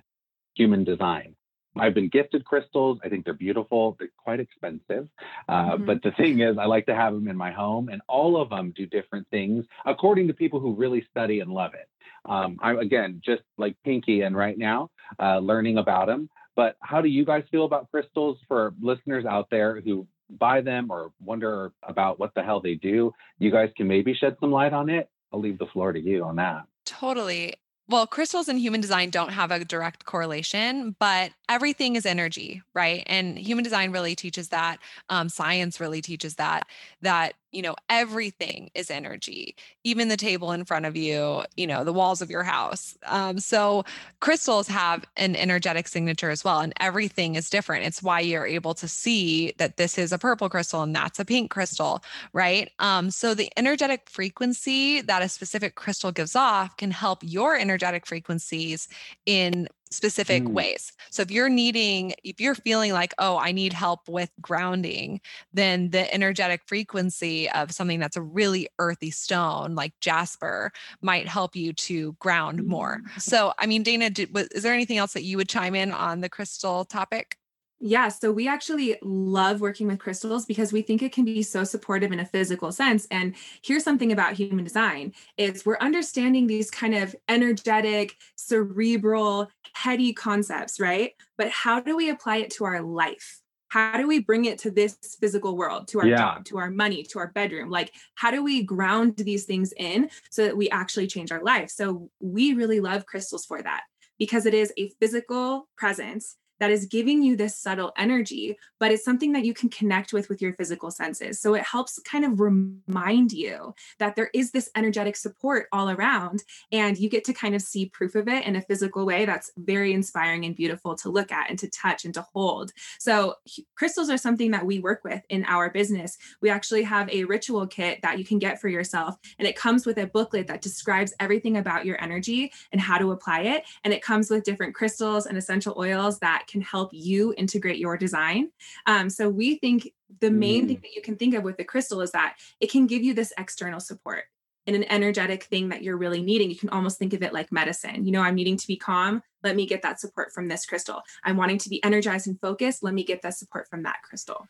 human design. I've been gifted crystals. I think they're beautiful. They're quite expensive. Uh,
Mhm.
But the thing is, I like to have them in my home, and all of them do different things according to people who really study and love it. Um, I'm, again, just like Pinky, and right now, uh, learning about them. But how do you guys feel about crystals for listeners out there who buy them or wonder about what the hell they do? You guys can maybe shed some light on it. I'll leave the floor to you on that.
Totally. Well, crystals and human design don't have a direct correlation, but everything is energy, right? And human design really teaches that. Um, science really teaches that. That you know everything is energy, even the table in front of you, you know the walls of your house. Um, so crystals have an energetic signature as well, and everything is different. It's why you're able to see that this is a purple crystal and that's a pink crystal, right? Um, so the energetic frequency that a specific crystal gives off can help your energetic frequencies in specific
Mm.
ways. So if you're needing, if you're feeling like, oh, I need help with grounding, then the energetic frequency of something that's a really earthy stone like jasper might help you to ground more. So, I mean, Dana, did, was, is there anything else that you would chime in on the crystal topic?
Yeah, so we actually love working with crystals because we think it can be so supportive in a physical sense. And here's something about human design is we're understanding these kind of energetic, cerebral, heady concepts, right? But how do we apply it to our life? How do we bring it to this physical world, to our
Yeah.
job, to our money, to our bedroom? Like, how do we ground these things in so that we actually change our life? So, we really love crystals for that because it is a physical presence that is giving you this subtle energy, but it's something that you can connect with with your physical senses. So it helps kind of remind you that there is this energetic support all around, and you get to kind of see proof of it in a physical way that's very inspiring and beautiful to look at and to touch and to hold. So crystals are something that we work with in our business. We actually have a ritual kit that you can get for yourself, and it comes with a booklet that describes everything about your energy and how to apply it. And it comes with different crystals and essential oils that can help you integrate your design. Um, so we think the main thing that you can think of with the crystal is that it can give you this external support in an energetic thing that you're really needing. You can almost think of it like medicine. You know, I'm needing to be calm. Let me get that support from this crystal. I'm wanting to be energized and focused. Let me get that support from that crystal.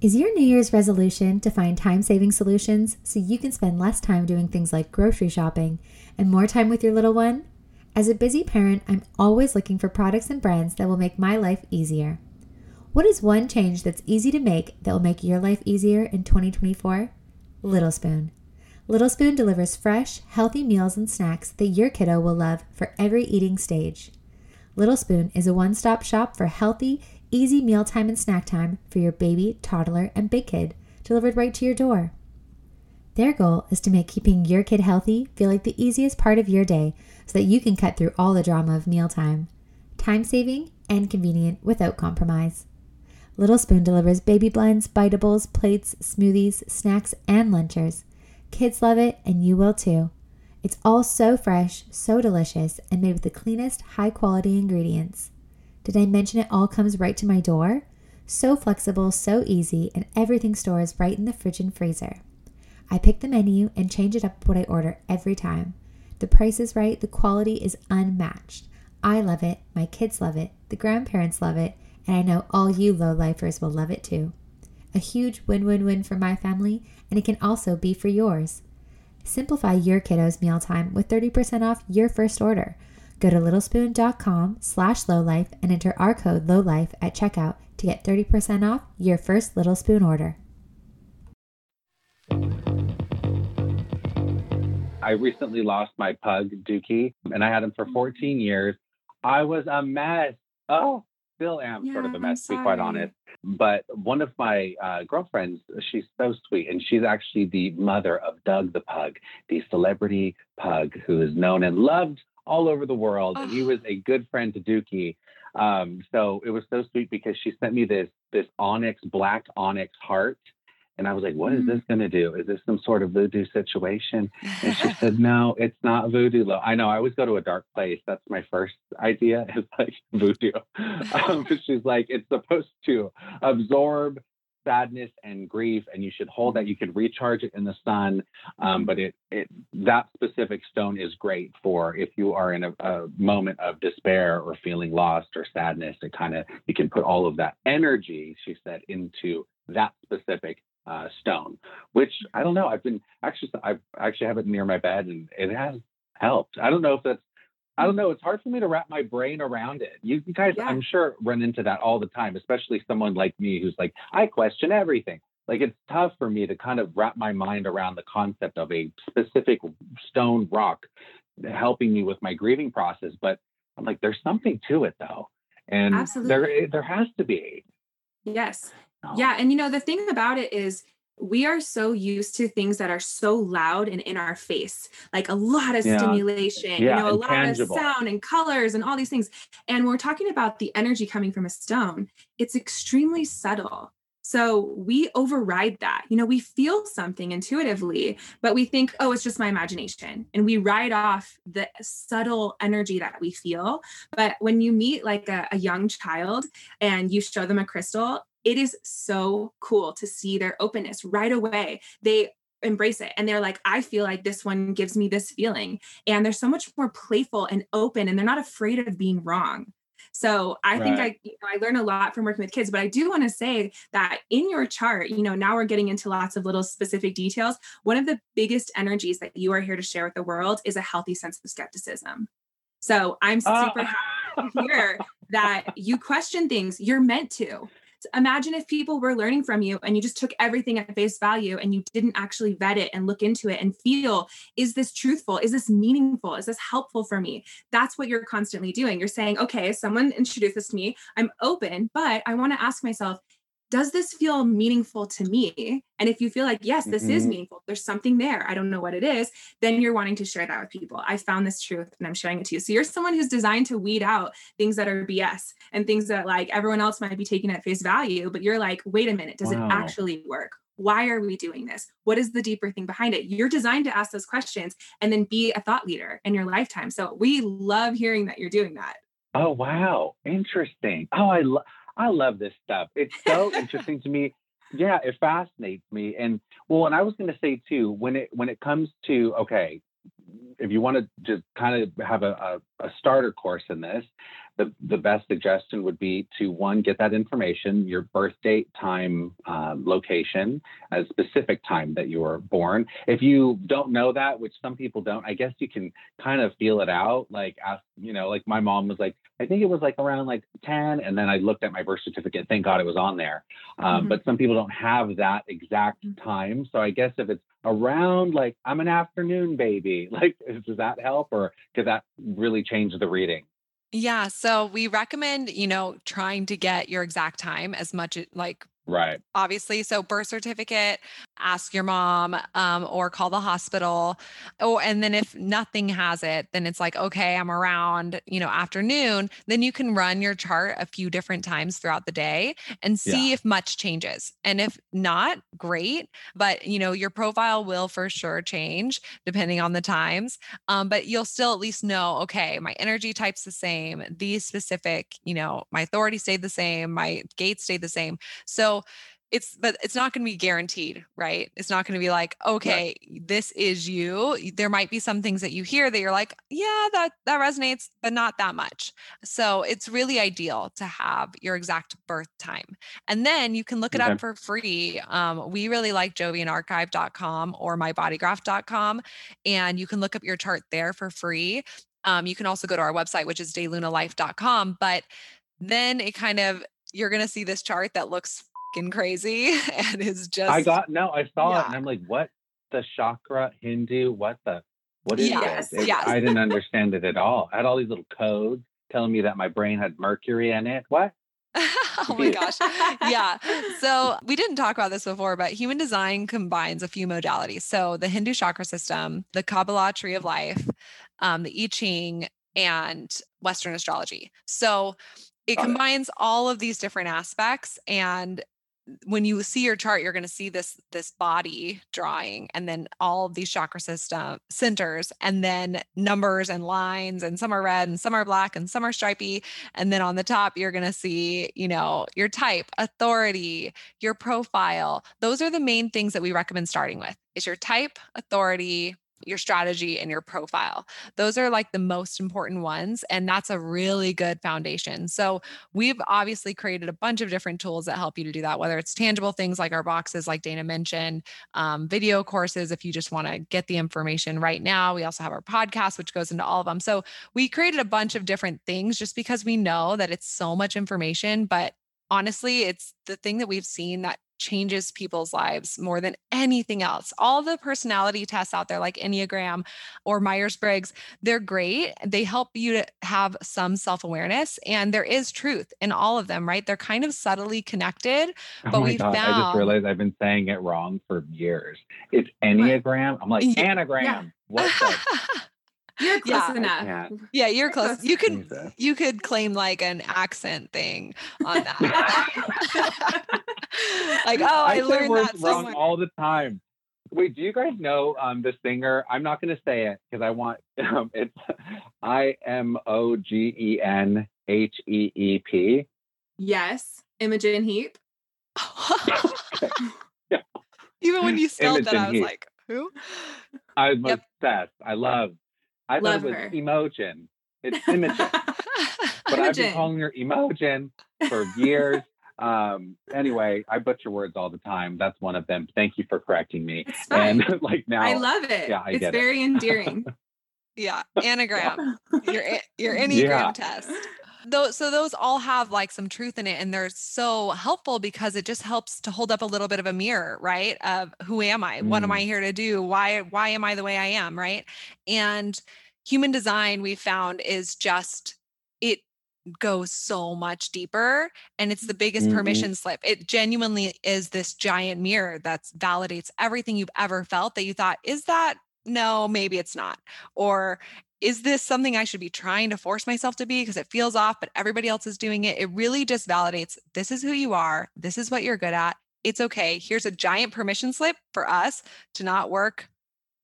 Is your New Year's resolution to find time saving solutions so you can spend less time doing things like grocery shopping and more time with your little one? As a busy parent, I'm always looking for products and brands that will make my life easier. What is one change that's easy to make that will make your life easier in 2024? Little Spoon. Little Spoon delivers fresh, healthy meals and snacks that your kiddo will love for every eating stage. Little Spoon is a one stop shop for healthy, easy mealtime and snack time for your baby, toddler, and big kid, delivered right to your door. Their goal is to make keeping your kid healthy feel like the easiest part of your day so that you can cut through all the drama of mealtime. Time saving and convenient without compromise. Little Spoon delivers baby blends, biteables, plates, smoothies, snacks, and lunchers. Kids love it, and you will too. It's all so fresh, so delicious, and made with the cleanest, high quality ingredients. Did I mention it all comes right to my door? So flexible, so easy, and everything stores right in the fridge and freezer. I pick the menu and change it up what I order every time. The price is right, the quality is unmatched. I love it, my kids love it, the grandparents love it, and I know all you low lifers will love it too. A huge win win win for my family, and it can also be for yours. Simplify your kiddo's mealtime with 30% off your first order. Go to littlespoon.com slash lowlife and enter our code lowlife at checkout to get 30% off your first Little Spoon order.
I recently lost my pug, Dookie, and I had him for 14 years. I was a mess. Oh, still am sort of a mess, to be quite honest. But one of my uh, girlfriends, she's so sweet, and she's actually the mother of Doug the pug, the celebrity pug who is known and loved all over the world. And he
Oh.
was a good friend to Dookie. Um, so it was so sweet because she sent me this this onyx, black onyx heart. And I was like, what is
Mm.
this going to do? Is this some sort of voodoo situation? And she said, no, it's not voodoo. Lo-. I know I always go to a dark place. That's my first idea is like voodoo. Um, but she's like, it's supposed to absorb sadness and grief and you should hold that. You can recharge it in the sun. Um, but it, it, that specific stone is great for if you are in a, a moment of despair or feeling lost or sadness, it kind of, you can put all of that energy, she said, into that specific uh, stone, which I don't know. I've been actually, I actually have it near my bed and it has helped. I don't know if that's, I don't mm. know. It's hard for me to wrap my brain around it. You, you guys,
Yeah.
I'm sure, run into that all the time, especially someone like me who's like, I question everything. Like it's tough for me to kind of wrap my mind around the concept of a specific stone rock helping me with my grieving process. But I'm like, there's something to it though, and there
Absolutely.
Eh, there has to be.
Yes.
No.
Yeah. And you know, the thing about it is, we are so used to things that are so loud and in our face, like a lot of
Yeah.
stimulation,
Yeah,
you know, a lot
tangible.
of sound and colors and all these things. And when we're talking about the energy coming from a stone, it's extremely subtle. So we override that. You know, we feel something intuitively, but we think, oh, it's just my imagination. And we ride off the subtle energy that we feel. But when you meet like a, a young child and you show them a crystal, it is so cool to see their openness right away. They embrace it and they're like i feel like this one gives me this feeling and they're so much more playful and open and they're not afraid of being wrong so I think I you know, I learn a lot from working with kids, but I do want to say that in your chart, you know, now we're getting into lots of little specific details. One of the biggest energies that you are here to share with the world is a healthy sense of skepticism. So I'm
Ah.
super happy to hear that you question things. You're meant to. So imagine if people were learning from you and you just took everything at face value and you didn't actually vet it and look into it and feel is this truthful? Is this meaningful? Is this helpful for me? That's what you're constantly doing. You're saying, okay, someone introduced this to me. I'm open, but I want to ask myself, does this feel meaningful to me? And if you feel like, yes, this is
Mhm.
meaningful, there's something there, I don't know what it is, then you're wanting to share that with people. I found this truth and I'm sharing it to you. So you're someone who's designed to weed out things that are BS and things that like everyone else might be taking at face value, but you're like, wait a minute, does
Wow.
it actually work? Why are we doing this? What is the deeper thing behind it? You're designed to ask those questions and then be a thought leader in your lifetime. So we love hearing that you're doing that.
Oh wow, interesting. Oh, I lo- I love this stuff. It's so interesting to me. Yeah, it fascinates me. And well, and I was going to say too, when it when it comes to okay, if you want to just kind of have a, a, a starter course in this, the the best suggestion would be to one get that information, your birth date, time, um, location, a specific time that you were born. If you don't know that, which some people don't, I guess you can kind of feel it out. Like ask, you know, like my mom was like, I think it was like around like 10. And then I looked at my birth certificate. Thank God it was on there. Um,
Mhm.
But some people don't have that exact
Mhm.
time. So I guess if it's around like, I'm an afternoon baby, like, does that help or could that really change the reading?
Yeah. So we recommend, you know, trying to get your exact time as much like
Right.
obviously. So birth certificate, ask your mom, um, or call the hospital. Oh, and then if nothing has it, then it's like, okay, I'm around, you know, afternoon. Then you can run your chart a few different times throughout the day and see if much changes. And if not, great. But you know, your profile will for sure change depending on the times. Um, but you'll still at least know, okay, my energy type's the same. These specific, you know, my authority stayed the same, my gate stayed the same. So it's but it's not going to be guaranteed right? It's not going to be like okay this is you. There might be some things that you hear that you're like yeah that that resonates but not that much. So it's really ideal to have your exact birth time. And then you can look it
Okay.
up for free um, we really like jovianarchive.com or mybodygraph.com and you can look up your chart there for free. Um, you can also go to our website which is daylunalife.com but then it kind of you're going to see this chart that looks crazy and is just
I got, no, I saw it and I'm like, what the chakra Hindu? What the, what is
Yes,
this? It-
yes.
I didn't understand it at all. I had all these little codes telling me that my brain had mercury in it. What?
oh my gosh. Yeah. So we didn't talk about this before, but human design combines a few modalities. So the Hindu chakra system, the Kabbalah tree of life, um, the I Ching, and Western astrology. So it. combines all of these different aspects. And when you see your chart, you're going to see this this body drawing, and then all of these chakra system centers, and then numbers and lines, and some are red, and some are black, and some are stripy, and then on the top, you're going to see, you know, your type, authority, your profile. Those are the main things that we recommend starting with is your type, authority, your strategy, and your profile. Those are like the most important ones. And that's a really good foundation. So we've obviously created a bunch of different tools that help you to do that, whether it's tangible things like our boxes, like Dana mentioned, um, video courses, if you just want to get the information right now. We also have our podcast, which goes into all of them. So we created a bunch of different things just because we know that it's so much information, but honestly, it's the thing that we've seen that changes people's lives more than anything else. All the personality tests out there, like Enneagram or Myers Briggs, they're great. They help you to have some self awareness, and there is truth in all of them, right? They're kind of subtly connected.
Oh
But
my
we
God, I just realized I've been saying it wrong for years. It's Enneagram. I'm like,
Yeah.
anagram. What the?
You're close
Yeah.
enough.
Yeah.
yeah, you're close. You could you could claim like an accent thing on that. like, oh, I,
say
learned
words
that
wrong
somewhere.
all the time. Wait, do you guys know um, the singer? I'm not going to say it because I want um, it's I M O G E N H E E P.
Yes. Imogen Heap.
Yeah.
Even when you spelled that, I was
Heap.
like, Who?
I'm
Yep.
obsessed. I love. I
Love
thought it
her.
was Emotion. It's Imogen, but I've been calling her Emotion for years. um. Anyway, I butcher words all the time. That's one of them. Thank you for correcting me.
It's fine.
And like now,
I love it.
yeah, I
it's
get it.
very endearing.
yeah, anagram. your your enneagram
Yeah.
test. Those so those all have like some truth in it, and they're so helpful because it just helps to hold up a little bit of a mirror, right? Of who am I? What am
Mm.
I here to do? Why why am I the way I am? Right? And human design we found is just it goes so much deeper and it's the biggest
Mhm.
permission slip it genuinely is this giant mirror that validates everything you've ever felt that you thought is that no maybe it's not or is this something I should be trying to force myself to be because it feels off, but everybody else is doing it? It really just validates this is who you are. This is what you're good at. It's okay. Here's a giant permission slip for us to not work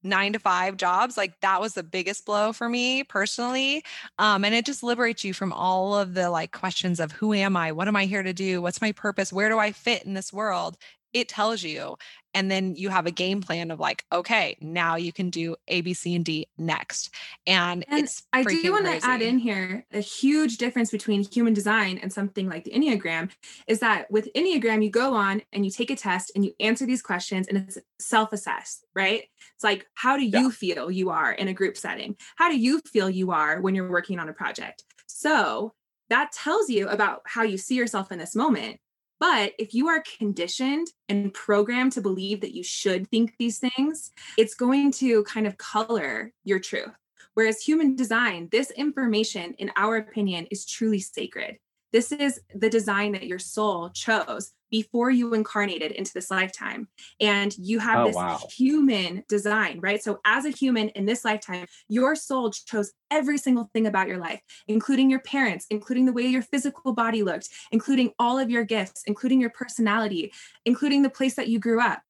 nine to five jobs. Like that was the biggest blow for me personally. Um, and it just liberates you from all of the like questions of who am I? What am I here to do? What's my purpose? Where do I fit in this world? It tells you. And then you have a game plan of like, okay, now you can do A, B, C, and D next. And,
And
it's
I do want to add in here a huge difference between human design and something like the Enneagram is that with Enneagram, you go on and you take a test and you answer these questions and it's self assessed, right? It's like, how do you
Yeah.
feel you are in a group setting? How do you feel you are when you're working on a project? So that tells you about how you see yourself in this moment. But if you are conditioned and programmed to believe that you should think these things, it's going to kind of color your truth. Whereas human design, this information, in our opinion, is truly sacred. This is the design that your soul chose before you incarnated into this lifetime. And you have
Oh,
this
wow.
human design, right? So, as a human in this lifetime, your soul chose every single thing about your life, including your parents, including the way your physical body looked, including all of your gifts, including your personality, including the place that you grew up.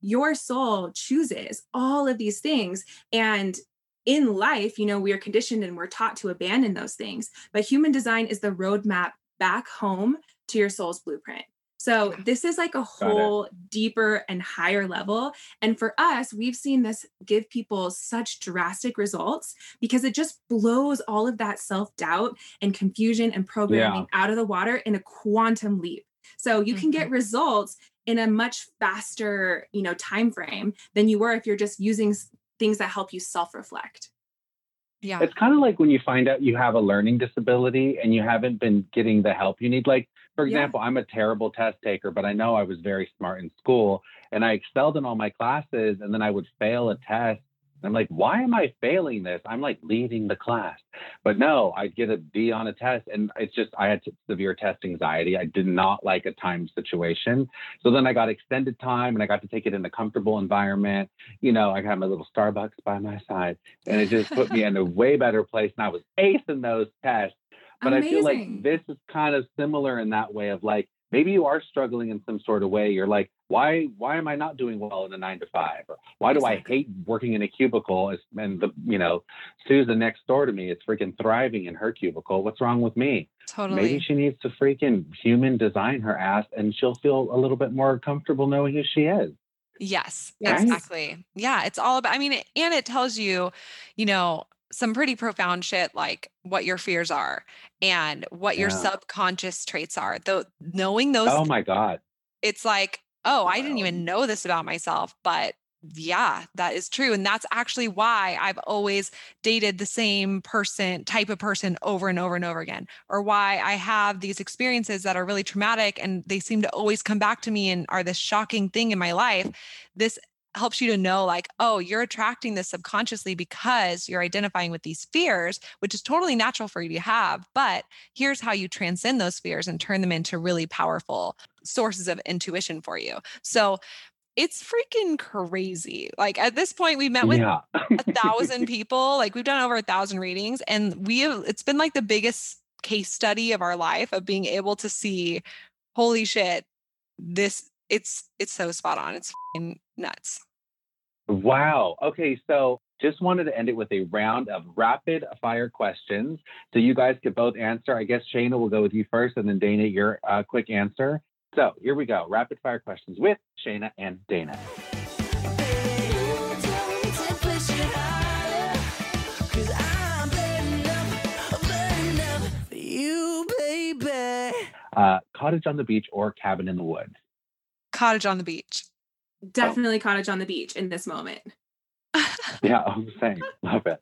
Your soul chooses all of these things. And in life, you know, we are conditioned and we're taught to abandon those things. But human design is the roadmap back home to your soul's blueprint. So this is like a whole deeper and higher level. And for us, we've seen this give people such drastic results because it just blows all of that self doubt and confusion and programming out of the water in a quantum leap. So you can get mm-hmm. results in a much faster, you know, time frame than you were if you're just using things that help you self-reflect.
Yeah.
It's kind of like when you find out you have a learning disability and you haven't been getting the help you need. Like, for
Yeah.
example, I'm a terrible test taker, but I know I was very smart in school and I excelled in all my classes. And then I would fail a test. I'm like, why am I failing this? I'm like leading the class. But no, I'd get a D on a test. And it's just, I had severe test anxiety. I did not like a time situation. So then I got extended time and I got to take it in a comfortable environment. You know, I had my little Starbucks by my side and it just put me in a way better place. And I was acing those tests. But I feel like this is kind of similar in that way of like maybe you are struggling in some sort of way. You're like, why why am I not doing well in a nine to five? Or why do
Exactly.
I hate working in a cubicle? And the you know, Susan next door to me is freaking thriving in her cubicle. What's wrong with me?
totally.
Maybe she needs to freaking human design her ass and she'll feel a little bit more comfortable knowing who she is.
Yes,
Yes.
exactly. Yeah, it's all about, I mean, and it tells you, you know, some pretty profound shit like what your fears are and what your subconscious traits are. Though knowing those,
Oh my God.
it's like, oh, I didn't even know this about myself, but yeah, that is true. And that's actually why I've always dated the same person, type of person over and over and over again, or why I have these experiences that are really traumatic and they seem to always come back to me and are this shocking thing in my life. This helps you to know, like, oh, you're attracting this subconsciously because you're identifying with these fears, which is totally natural for you to have. But here's how you transcend those fears and turn them into really powerful sources of intuition for you. So it's freaking crazy. Like at this point, we met with
yeah.
a thousand people. Like we've done over a thousand readings, and we have, it's been like the biggest case study of our life of being able to see, holy shit, this it's it's so spot on. It's nuts.
Wow. Okay. So just wanted to end it with a round of rapid fire questions. So you guys could both answer. I guess Shayna will go with you first and then Dana, your uh, quick answer. So here we go. Rapid fire questions with Shayna and Dana. Uh, cottage on the beach or cabin in the woods?
Cottage on the beach.
Definitely cottage on the beach in this moment.
Yeah, I'm saying, love it.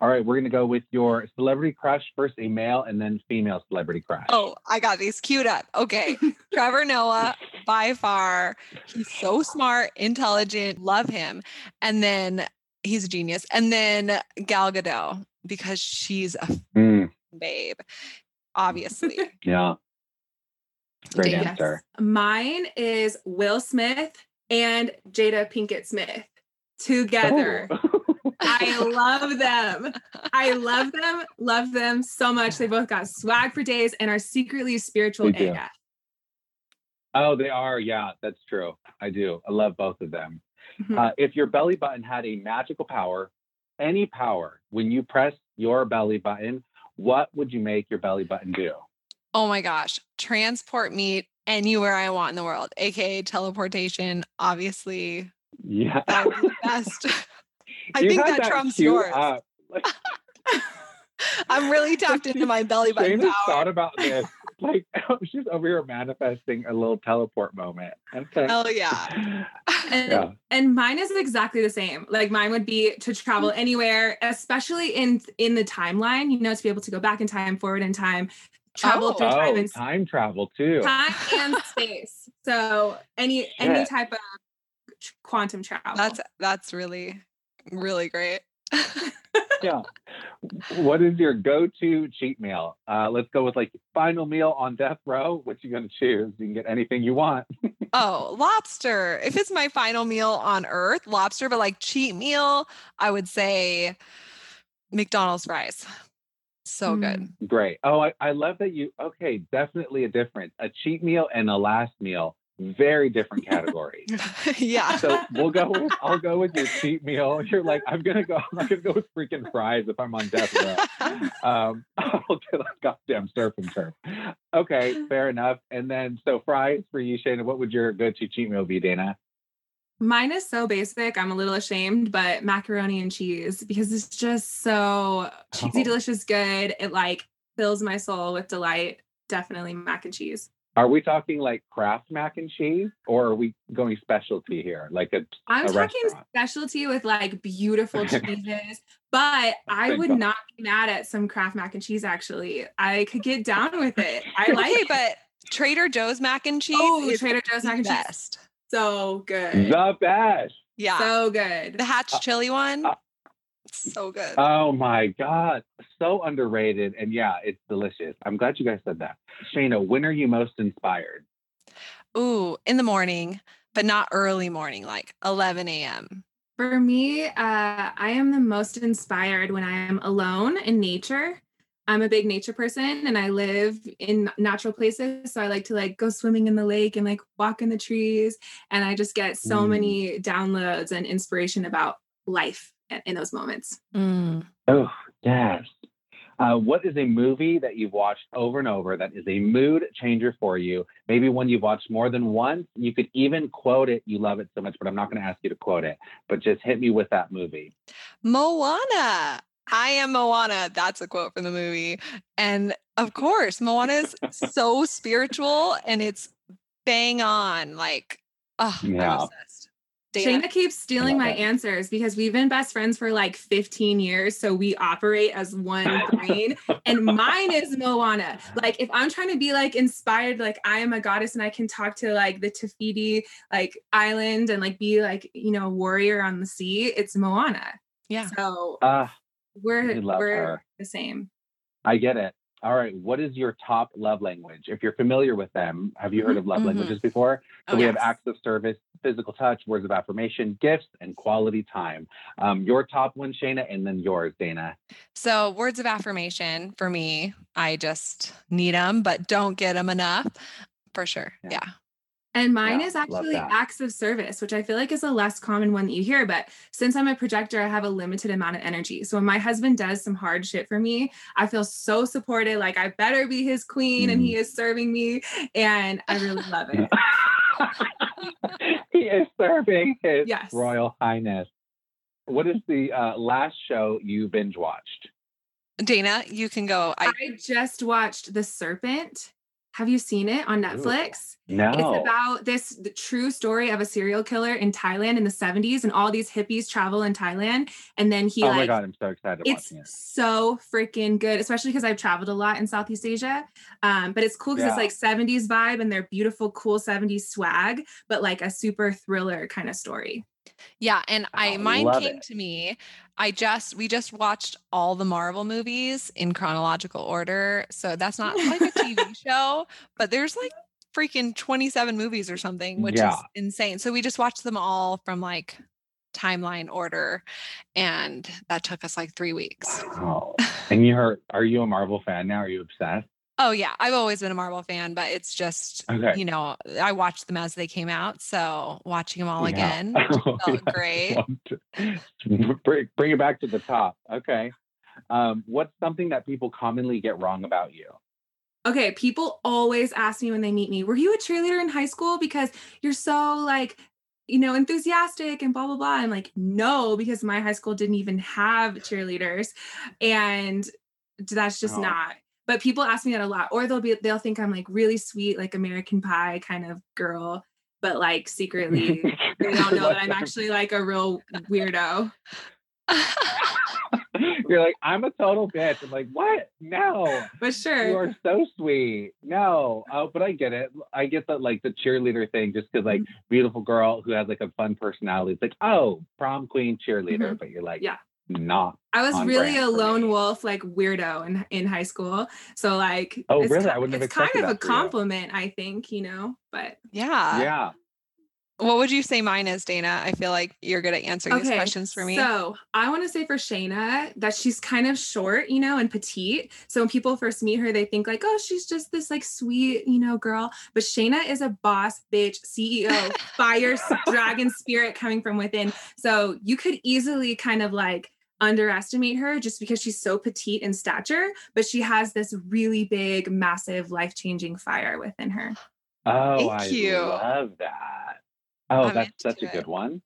All right, we're gonna go with your celebrity crush first, a male and then female celebrity crush.
Oh, I got these queued up. Okay. Trevor Noah, by far. He's so smart, intelligent, love him. And then he's a genius. And then Gal Gadot, because she's a
Mm,
babe, obviously.
yeah. Great
Yes.
answer.
Mine is Will Smith and Jada Pinkett Smith together.
Oh.
I love them. I love them, love them so much. They both got swag for days and are secretly spiritual AF.
Oh, they are. Yeah, that's true. I do. I love both of them.
Mhm.
Uh, if your belly button had a magical power, any power, when you press your belly button, what would you make your belly button do?
oh my gosh. Transport me anywhere I want in the world, aka teleportation. Obviously,
Yeah.
that would be the best. I
You
think
had
that, trumps yours.
up. Like,
I'm really tapped into my belly button
Shane just thought about this. Like oh, she's over here manifesting a little teleport moment. Okay.
Oh, Hell yeah.
And,
Yeah.
and mine is exactly the same. Like mine would be to travel mm. anywhere, especially in in the timeline, you know, to be able to go back in time, forward in time, travel
Oh.
through time
Oh,
and
time travel too.
time and space. So any any type of quantum travel.
That's that's really, really great.
yeah. What is your go-to cheat meal? Uh, let's go with like final meal on death row. What you gonna choose? You can get anything you want.
Oh, lobster. If it's my final meal on earth, lobster, but like cheat meal, I would say McDonald's fries. So good.
Great. Oh, I, I love that you. Okay, definitely a difference. A cheat meal and a last meal, very different category.
yeah.
so we'll go with. I'll go with your cheat meal. You're like, I'm gonna go. I'm not gonna go with freaking fries if I'm on death row. Um, I'll get a goddamn surf and turf. Okay, fair enough. And then so fries for you, Shayna. What would your go-to cheat meal be, Dana?
Mine is so basic. I'm a little ashamed, but macaroni and cheese because it's just so cheesy,
Oh.
delicious, good. It like fills my soul with delight. Definitely mac and cheese.
Are we talking like Kraft mac and cheese, or are we going specialty here, like a,
I'm
a
talking
restaurant?
specialty with like beautiful cheeses, but I would not be mad at some Kraft mac and cheese. Actually, I could get down with it. I like it.
but Trader Joe's mac and cheese.
Oh, Trader Joe's mac and cheese.
best.
So good,
The best.
Yeah.
so good.
the Hatch chili one.
uh,
so good.
Oh my God. So underrated. And yeah, it's delicious. I'm glad you guys said that. Shayna, when are you most inspired?
Ooh, in the morning, but not early morning, like 11 a.m.
For me, uh, I am the most inspired when I am alone in nature. I'm a big nature person and I live in natural places. So I like to like go swimming in the lake and like walk in the trees. And I just get so
Mm.
many downloads and inspiration about life in- in those moments.
Mm.
Oh, yes. Uh, what is a movie that you've watched over and over that is a mood changer for you? Maybe one you've watched more than once. You could even quote it. You love it so much, but I'm not going to ask you to quote it. But just hit me with that movie.
Moana. I am Moana. That's a quote from the movie. And of course, Moana is so spiritual and it's bang on. Like, oh,
Yeah.
I'm. Dana.
Shayna keeps stealing my
that.
answers because we've been best friends for like 15 years. So we operate as one brain. and mine is Moana. Like if I'm trying to be like inspired, like I am a goddess and I can talk to like the Te Fiti like island and like be like, you know, a warrior on the sea, it's Moana.
Yeah.
So
Ah,
we're
we love
we're
her.
the same.
I get it. All right. What is your top love language? If you're familiar with them, have you heard of love
Mhm.
languages before? So
Oh,
we have
yes.
acts of service, physical touch, words of affirmation, gifts, and quality time. Um, your top one, Shayna, and then yours, Dana.
So, words of affirmation for me, I just need them, but don't get them enough for sure.
Yeah.
Yeah.
And mine
Yeah,
is actually acts of service, which I feel like is a less common one that you hear. But since I'm a projector, I have a limited amount of energy. So when my husband does some hard shit for me, I feel so supported. Like I better be his queen and he
Mm.
is serving me. And I really love it.
he is serving his
Yes.
royal highness. What is the uh, last show you binge watched?
Dana, you can go. I,
I just watched The Serpent Have you seen it on Netflix?
No.
It's about this the true story of a serial killer in Thailand in the 70s, and all these hippies travel in Thailand. And then he
oh
like
my god, I'm so excited
it's
it.
so freaking good, especially because I've traveled a lot in Southeast Asia. Um, but it's cool because
Yeah.
it's like 70s vibe and they're beautiful, cool 70s swag, but like a super thriller kind of story.
Yeah, and I
Oh,
mine came
it.
to me. I just we just watched all the Marvel movies in chronological order. So that's not like a TV show, but there's like freaking 27 movies or something, which is insane. So we just watched them all from like timeline order and that took us like 3 weeks.
Wow. and you're are you a Marvel fan now? Are you obsessed?
Oh yeah, I've always been a Marvel fan, but it's just
Okay.
you know, I watched them as they came out, so watching them all
Yeah.
again
Oh,
felt
yeah.
great.
Bring, bring it back to the top. Okay. Um, what's something that people commonly get wrong about you?
Okay, people always ask me when they meet me, were you a cheerleader in high school? Because you're so like, you know, enthusiastic and blah, blah, blah. I'm like, no, because my high school didn't even have cheerleaders. And that's just
Oh.
not. But people ask me that a lot. Or they'll be they'll think I'm like really sweet, like American pie kind of girl, but like secretly they don't know that I'm actually like a real weirdo.
You're like, I'm a total bitch. I'm like, what? No.
But sure.
you are so sweet. No, oh, but I get it. I get that, like the cheerleader thing, just because, like,
Mm-hmm.
beautiful girl who has like a fun personality. It's like, oh, prom queen cheerleader,
Mhm.
but you're like,
Yeah.
Not.
I was really a lone wolf, like weirdo in, in high school. So like,
Oh,
it's
really?
ki-
I wouldn't have
it's kind of a
that for
compliment, I think, you know. But
yeah.
yeah.
What would you say mine is, Dana? I feel like you're good at answering these questions for me.
So I want to say for Shayna that she's kind of short, you know, and petite. So when people first meet her, they think like, oh, she's just this like sweet, you know, girl. But Shayna is a boss bitch, CEO, fire, dragon spirit coming from within. So you could easily kind of like underestimate her just because she's so petite in stature, but she has this really big, massive, life changing fire within her.
Oh,
Thank
I
you.
love that. Oh,
I'm
that's such a
into
good one.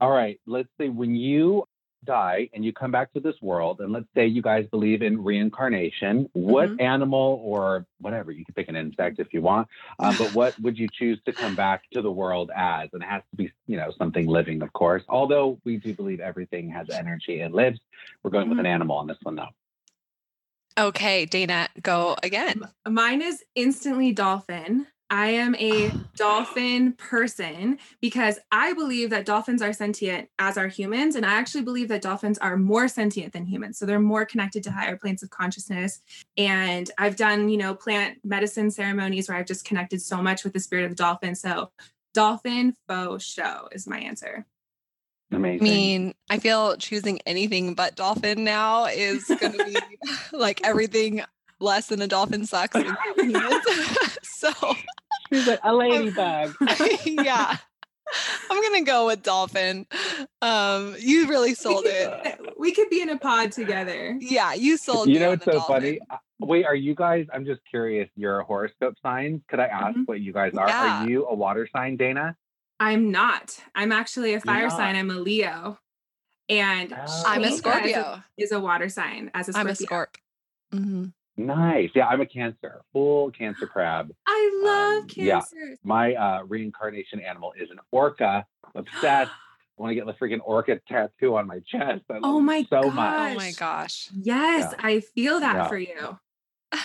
All right, let's say when you die and you come back to this world, and let's say you guys believe in reincarnation, what
Mhm.
animal or whatever, you can pick an insect if you want, um, but what would you choose to come back to the world as? And it has to be, you know, something living, of course. Although we do believe everything has energy and lives, we're going with an animal on this one, though.
Okay, Dana, go again.
Mine is instantly dolphin. I am a oh, dolphin person because I believe that dolphins are sentient as are humans. And I actually believe that dolphins are more sentient than humans. So they're more connected to higher planes of consciousness. And I've done, you know, plant medicine ceremonies where I've just connected so much with the spirit of the dolphin. So dolphin faux show is my answer.
Amazing.
I mean, I feel choosing anything but dolphin now is going to be like everything less than a dolphin sucks. including humans. so,
She's like a ladybug.
yeah, I'm going to go with dolphin. Um, you really sold it.
We could be in a pod together.
Yeah, you sold
you know
on
it's so
dolphin.
funny Uh, wait are you guys i'm just curious your horoscope signs could i ask
Mhm.
what you guys are
Yeah.
are you a water sign dana
I'm not. I'm actually a fire sign. I'm a Leo. And
Oh.
I'm a
Shayna is
Scorpio.
Is a water sign as a Scorpio.
I'm a Scorp. Mhm.
Nice yeah i'm a cancer full cancer crab
I love
Um, yeah. my uh reincarnation animal is an orca obsessed i want to get the freaking orca tattoo on my chest I
Oh my
so
God.
much
Oh my gosh.
Yes,
Yeah.
I feel that
Yeah.
for you.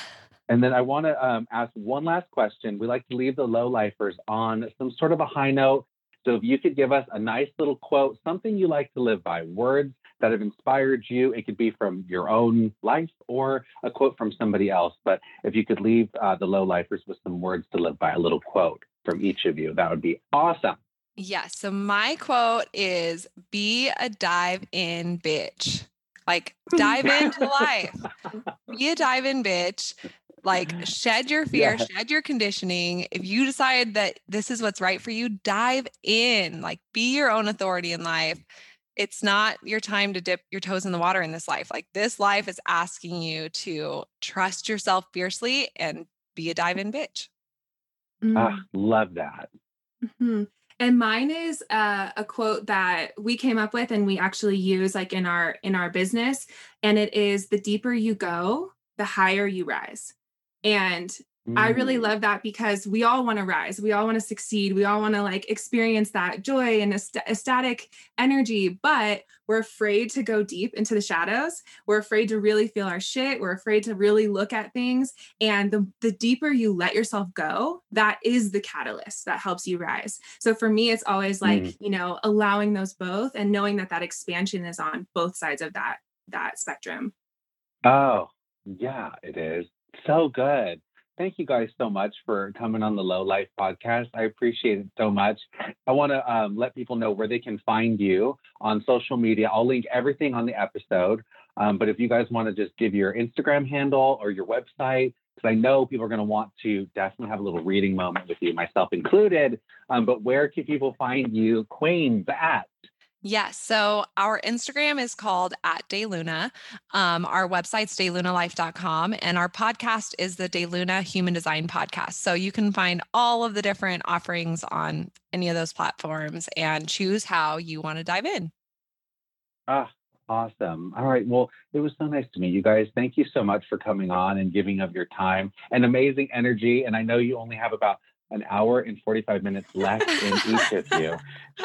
And then I want to um, ask one last question. We like to leave the low lifers on some sort of a high note. So if you could give us a nice little quote, something you like to live by, words that have inspired you. It could be from your own life or a quote from somebody else. But if you could leave uh, the low lifers with some words to live by, a little quote from each of you, that would be awesome.
Yes. So my quote is be a dive in bitch. Like dive into life. Be a dive in bitch. Like shed your fear,
Yeah.
shed your conditioning. If you decide that this is what's right for you, dive in. Like be your own authority in life. It's not your time to dip your toes in the water in this life. Like this life is asking you to trust yourself fiercely and be a dive in bitch.
Ah, love that.
Mhm. And mine is uh, a quote that we came up with and we actually use like in our in our business and it is the deeper you go, the higher you rise. And I really
Mm.
love that because we all want to rise. We all want to succeed. We all want to like experience that joy and ecst- ecstatic energy, but we're afraid to go deep into the shadows. We're afraid to really feel our shit. We're afraid to really look at things. And the, the deeper you let yourself go, that is the catalyst that helps you rise. So for me, it's always like,
Mm.
you know, allowing those both and knowing that that expansion is on both sides of that that spectrum.
Oh, yeah, it is. So good. Thank you guys so much for coming on the Low Life podcast. I appreciate it so much. I want to um, let people know where they can find you on social media. I'll link everything on the episode. Um, but if you guys want to just give your Instagram handle or your website, because I know people are going to want to definitely have a little reading moment with you, myself included. Um, but where can people find you, Queens, at?
Yes. So our Instagram is called at DayLuna. Um, our website's daylunalife.com. And our podcast is the DayLuna Human Design Podcast. So you can find all of the different offerings on any of those platforms and choose how you want to dive in.
Ah, awesome. All right. Well, it was so nice to meet you guys. Thank you so much for coming on and giving of your time and amazing energy. And I know you only have about an hour and 45 minutes left in each of you.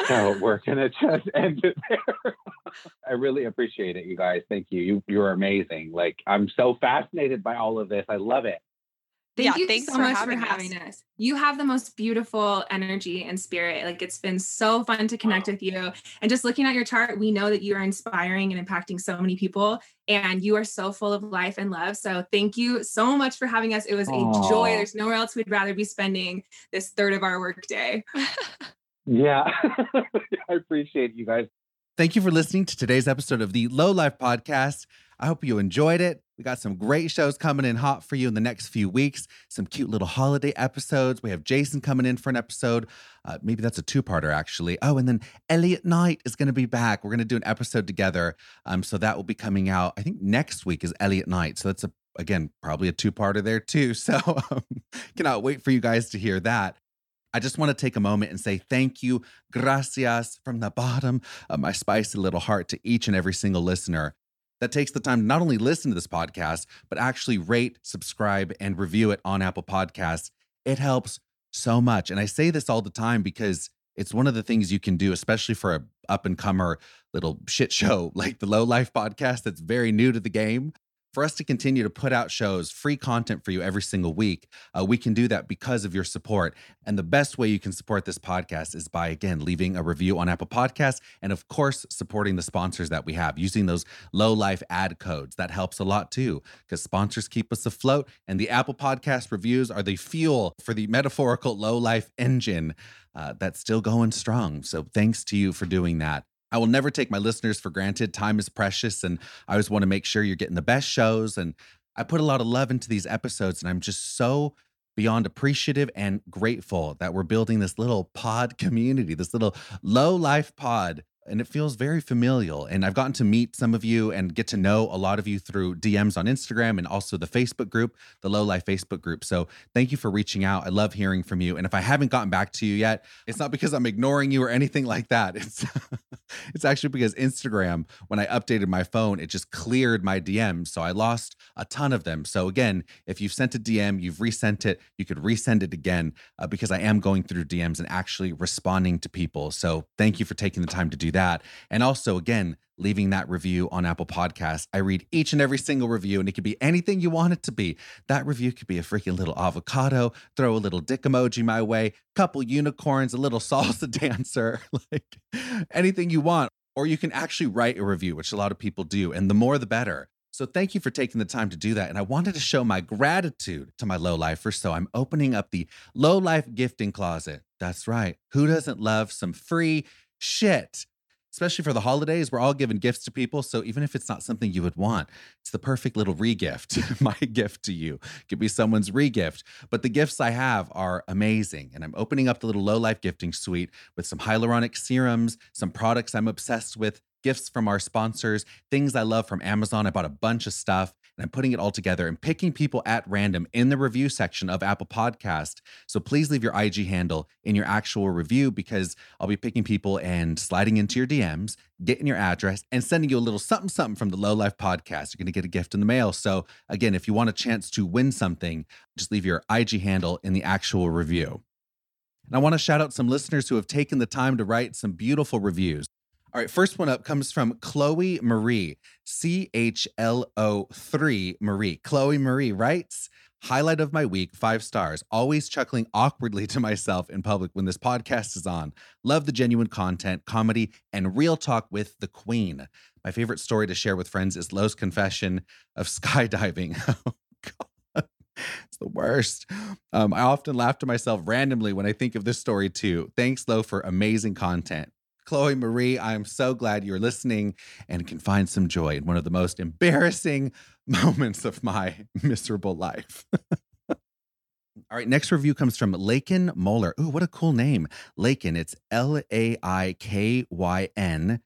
So we're going to just end it there. I really appreciate it, you guys. Thank you. You you're amazing. Like I'm so fascinated by all of this. I love it.
Thank
Yeah,
you
thanks
so
for
much
having
for having us. You have the most beautiful energy and spirit. Like it's been so fun to connect with you. And just looking at your chart, we know that you are inspiring and impacting so many people. And you are so full of life and love. So thank you so much for having us. It was a joy. There's nowhere else we'd rather be spending this third of our workday.
Yeah. I appreciate you guys.
Thank you for listening to today's episode of the Low Life Podcast. I hope you enjoyed it. We got some great shows coming in hot for you in the next few weeks. Some cute little holiday episodes. We have Jason coming in for an episode. Uh, maybe that's a two-parter, actually. Oh, and then Elliot Knight is going to be back. We're going to do an episode together. Um, so that will be coming out. I think next week is Elliot Knight. So that's a again probably a two-parter there too. So um, cannot wait for you guys to hear that. I just want to take a moment and say thank you, gracias, from the bottom of my spicy little heart to each and every single listener that takes the time to not only listen to this podcast, but actually rate, subscribe, and review it on Apple Podcasts. It helps so much. And I say this all the time because it's one of the things you can do, especially for a up and comer little shit show like the Low Life podcast that's very new to the game. For us to continue to put out shows, free content for you every single week, uh, we can do that because of your support. And the best way you can support this podcast is by, again, leaving a review on Apple Podcasts and, of course, supporting the sponsors that we have using those low life ad codes. That helps a lot too, because sponsors keep us afloat. And the Apple Podcast reviews are the fuel for the metaphorical low life engine uh, that's still going strong. So thanks to you for doing that. I will never take my listeners for granted. Time is precious, and I always want to make sure you're getting the best shows. And I put a lot of love into these episodes, and I'm just so beyond appreciative and grateful that we're building this little pod community, this little low life pod. And it feels very familial. And I've gotten to meet some of you and get to know a lot of you through DMs on Instagram and also the Facebook group, the Low Life Facebook group. So thank you for reaching out. I love hearing from you. And if I haven't gotten back to you yet, it's not because I'm ignoring you or anything like that. It's it's actually because Instagram, when I updated my phone, it just cleared my DMs. So I lost a ton of them. So again, if you've sent a DM, you've resent it, you could resend it again uh, because I am going through DMs and actually responding to people. So thank you for taking the time to do that. And also, again, leaving that review on Apple Podcasts. I read each and every single review, and it could be anything you want it to be. That review could be a freaking little avocado, throw a little dick emoji my way, couple unicorns, a little salsa dancer, like anything you want. Or you can actually write a review, which a lot of people do, and the more the better. So thank you for taking the time to do that. And I wanted to show my gratitude to my low lifers. So I'm opening up the low life gifting closet. That's right. Who doesn't love some free shit? Especially for the holidays, we're all giving gifts to people. So even if it's not something you would want, it's the perfect little regift. my gift to you could be someone's regift. But the gifts I have are amazing. And I'm opening up the little low life gifting suite with some hyaluronic serums, some products I'm obsessed with, gifts from our sponsors, things I love from Amazon. I bought a bunch of stuff. And I'm putting it all together and picking people at random in the review section of Apple Podcast. So please leave your IG handle in your actual review because I'll be picking people and sliding into your DMs, getting your address, and sending you a little something something from the Low Life Podcast. You're going to get a gift in the mail. So again, if you want a chance to win something, just leave your IG handle in the actual review. And I want to shout out some listeners who have taken the time to write some beautiful reviews. All right, first one up comes from Chloe Marie, C H L O 3 Marie. Chloe Marie writes, Highlight of my week, five stars. Always chuckling awkwardly to myself in public when this podcast is on. Love the genuine content, comedy, and real talk with the queen. My favorite story to share with friends is Lo's confession of skydiving. oh, God. It's the worst. Um, I often laugh to myself randomly when I think of this story too. Thanks, Lo, for amazing content. Chloe Marie, I am so glad you're listening and can find some joy in one of the most embarrassing moments of my miserable life. All right, next review comes from Laikyn Mohler. Ooh, what a cool name. Laikyn, it's L A I K Y N,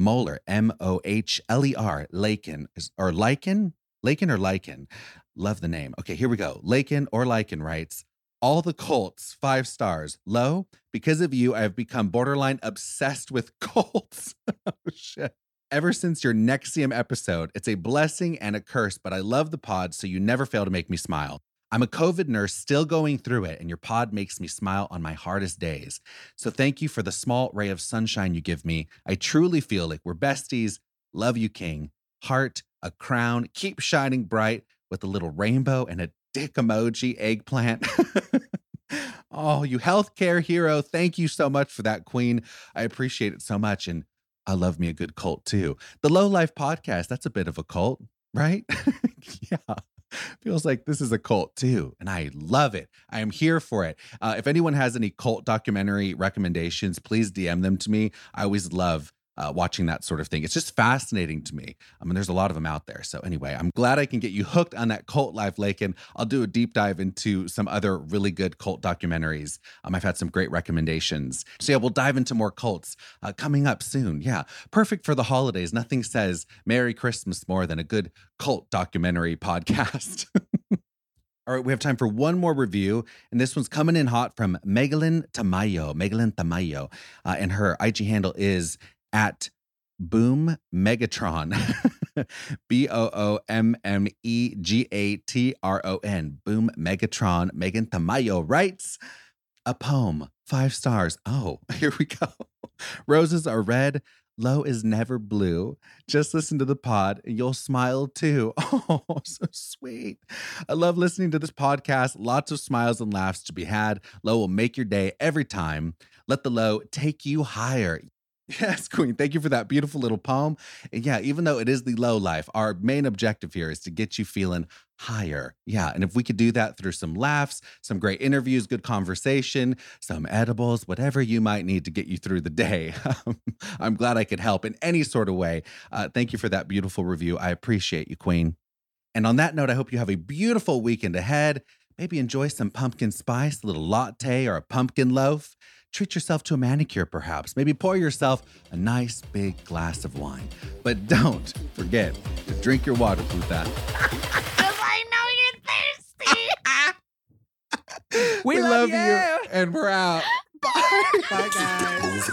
Mohler, M O H L E R, Lakin, or Lycan? Lakin or Lycan? Love the name. Okay, here we go. Lakin or Lycan writes, all the Colts, five stars. Lo, because of you, I have become borderline obsessed with Colts. oh, shit. Ever since your NXIVM episode, it's a blessing and a curse, but I love the pod, so you never fail to make me smile. I'm a COVID nurse still going through it, and your pod makes me smile on my hardest days. So thank you for the small ray of sunshine you give me. I truly feel like we're besties. Love you, King. Heart, a crown, keep shining bright with a little rainbow and a dick emoji eggplant. oh, you healthcare hero. Thank you so much for that, Queen. I appreciate it so much. And I love me a good cult too. The Low Life podcast, that's a bit of a cult, right? yeah. Feels like this is a cult too. And I love it. I am here for it. Uh, if anyone has any cult documentary recommendations, please DM them to me. I always love uh, watching that sort of thing. It's just fascinating to me. I mean, there's a lot of them out there. So anyway, I'm glad I can get you hooked on that cult life, Lake, and I'll do a deep dive into some other really good cult documentaries. Um, I've had some great recommendations. So yeah, we'll dive into more cults uh, coming up soon. Yeah, perfect for the holidays. Nothing says Merry Christmas more than a good cult documentary podcast. All right, we have time for one more review, and this one's coming in hot from Megalyn Tamayo. Megalyn Tamayo, uh, and her IG handle is at Boom Megatron. B O O M M E G A T R O N. Boom Megatron. Megan Tamayo writes a poem, five stars. Oh, here we go. Roses are red. Lo is never blue. Just listen to the pod and you'll smile too. Oh, so sweet. I love listening to this podcast. Lots of smiles and laughs to be had. Lo will make your day every time. Let the low take you higher. Yes, Queen. Thank you for that beautiful little poem. And yeah, even though it is the low life, our main objective here is to get you feeling higher. Yeah. And if we could do that through some laughs, some great interviews, good conversation, some edibles, whatever you might need to get you through the day, I'm glad I could help in any sort of way. Uh, thank you for that beautiful review. I appreciate you, Queen. And on that note, I hope you have a beautiful weekend ahead. Maybe enjoy some pumpkin spice, a little latte, or a pumpkin loaf. Treat yourself to a manicure, perhaps. Maybe pour yourself a nice big glass of wine. But don't forget to drink your water, Puta.
I know you're thirsty.
We,
love
love you.
you.
and we're out. Bye.
Bye, guys.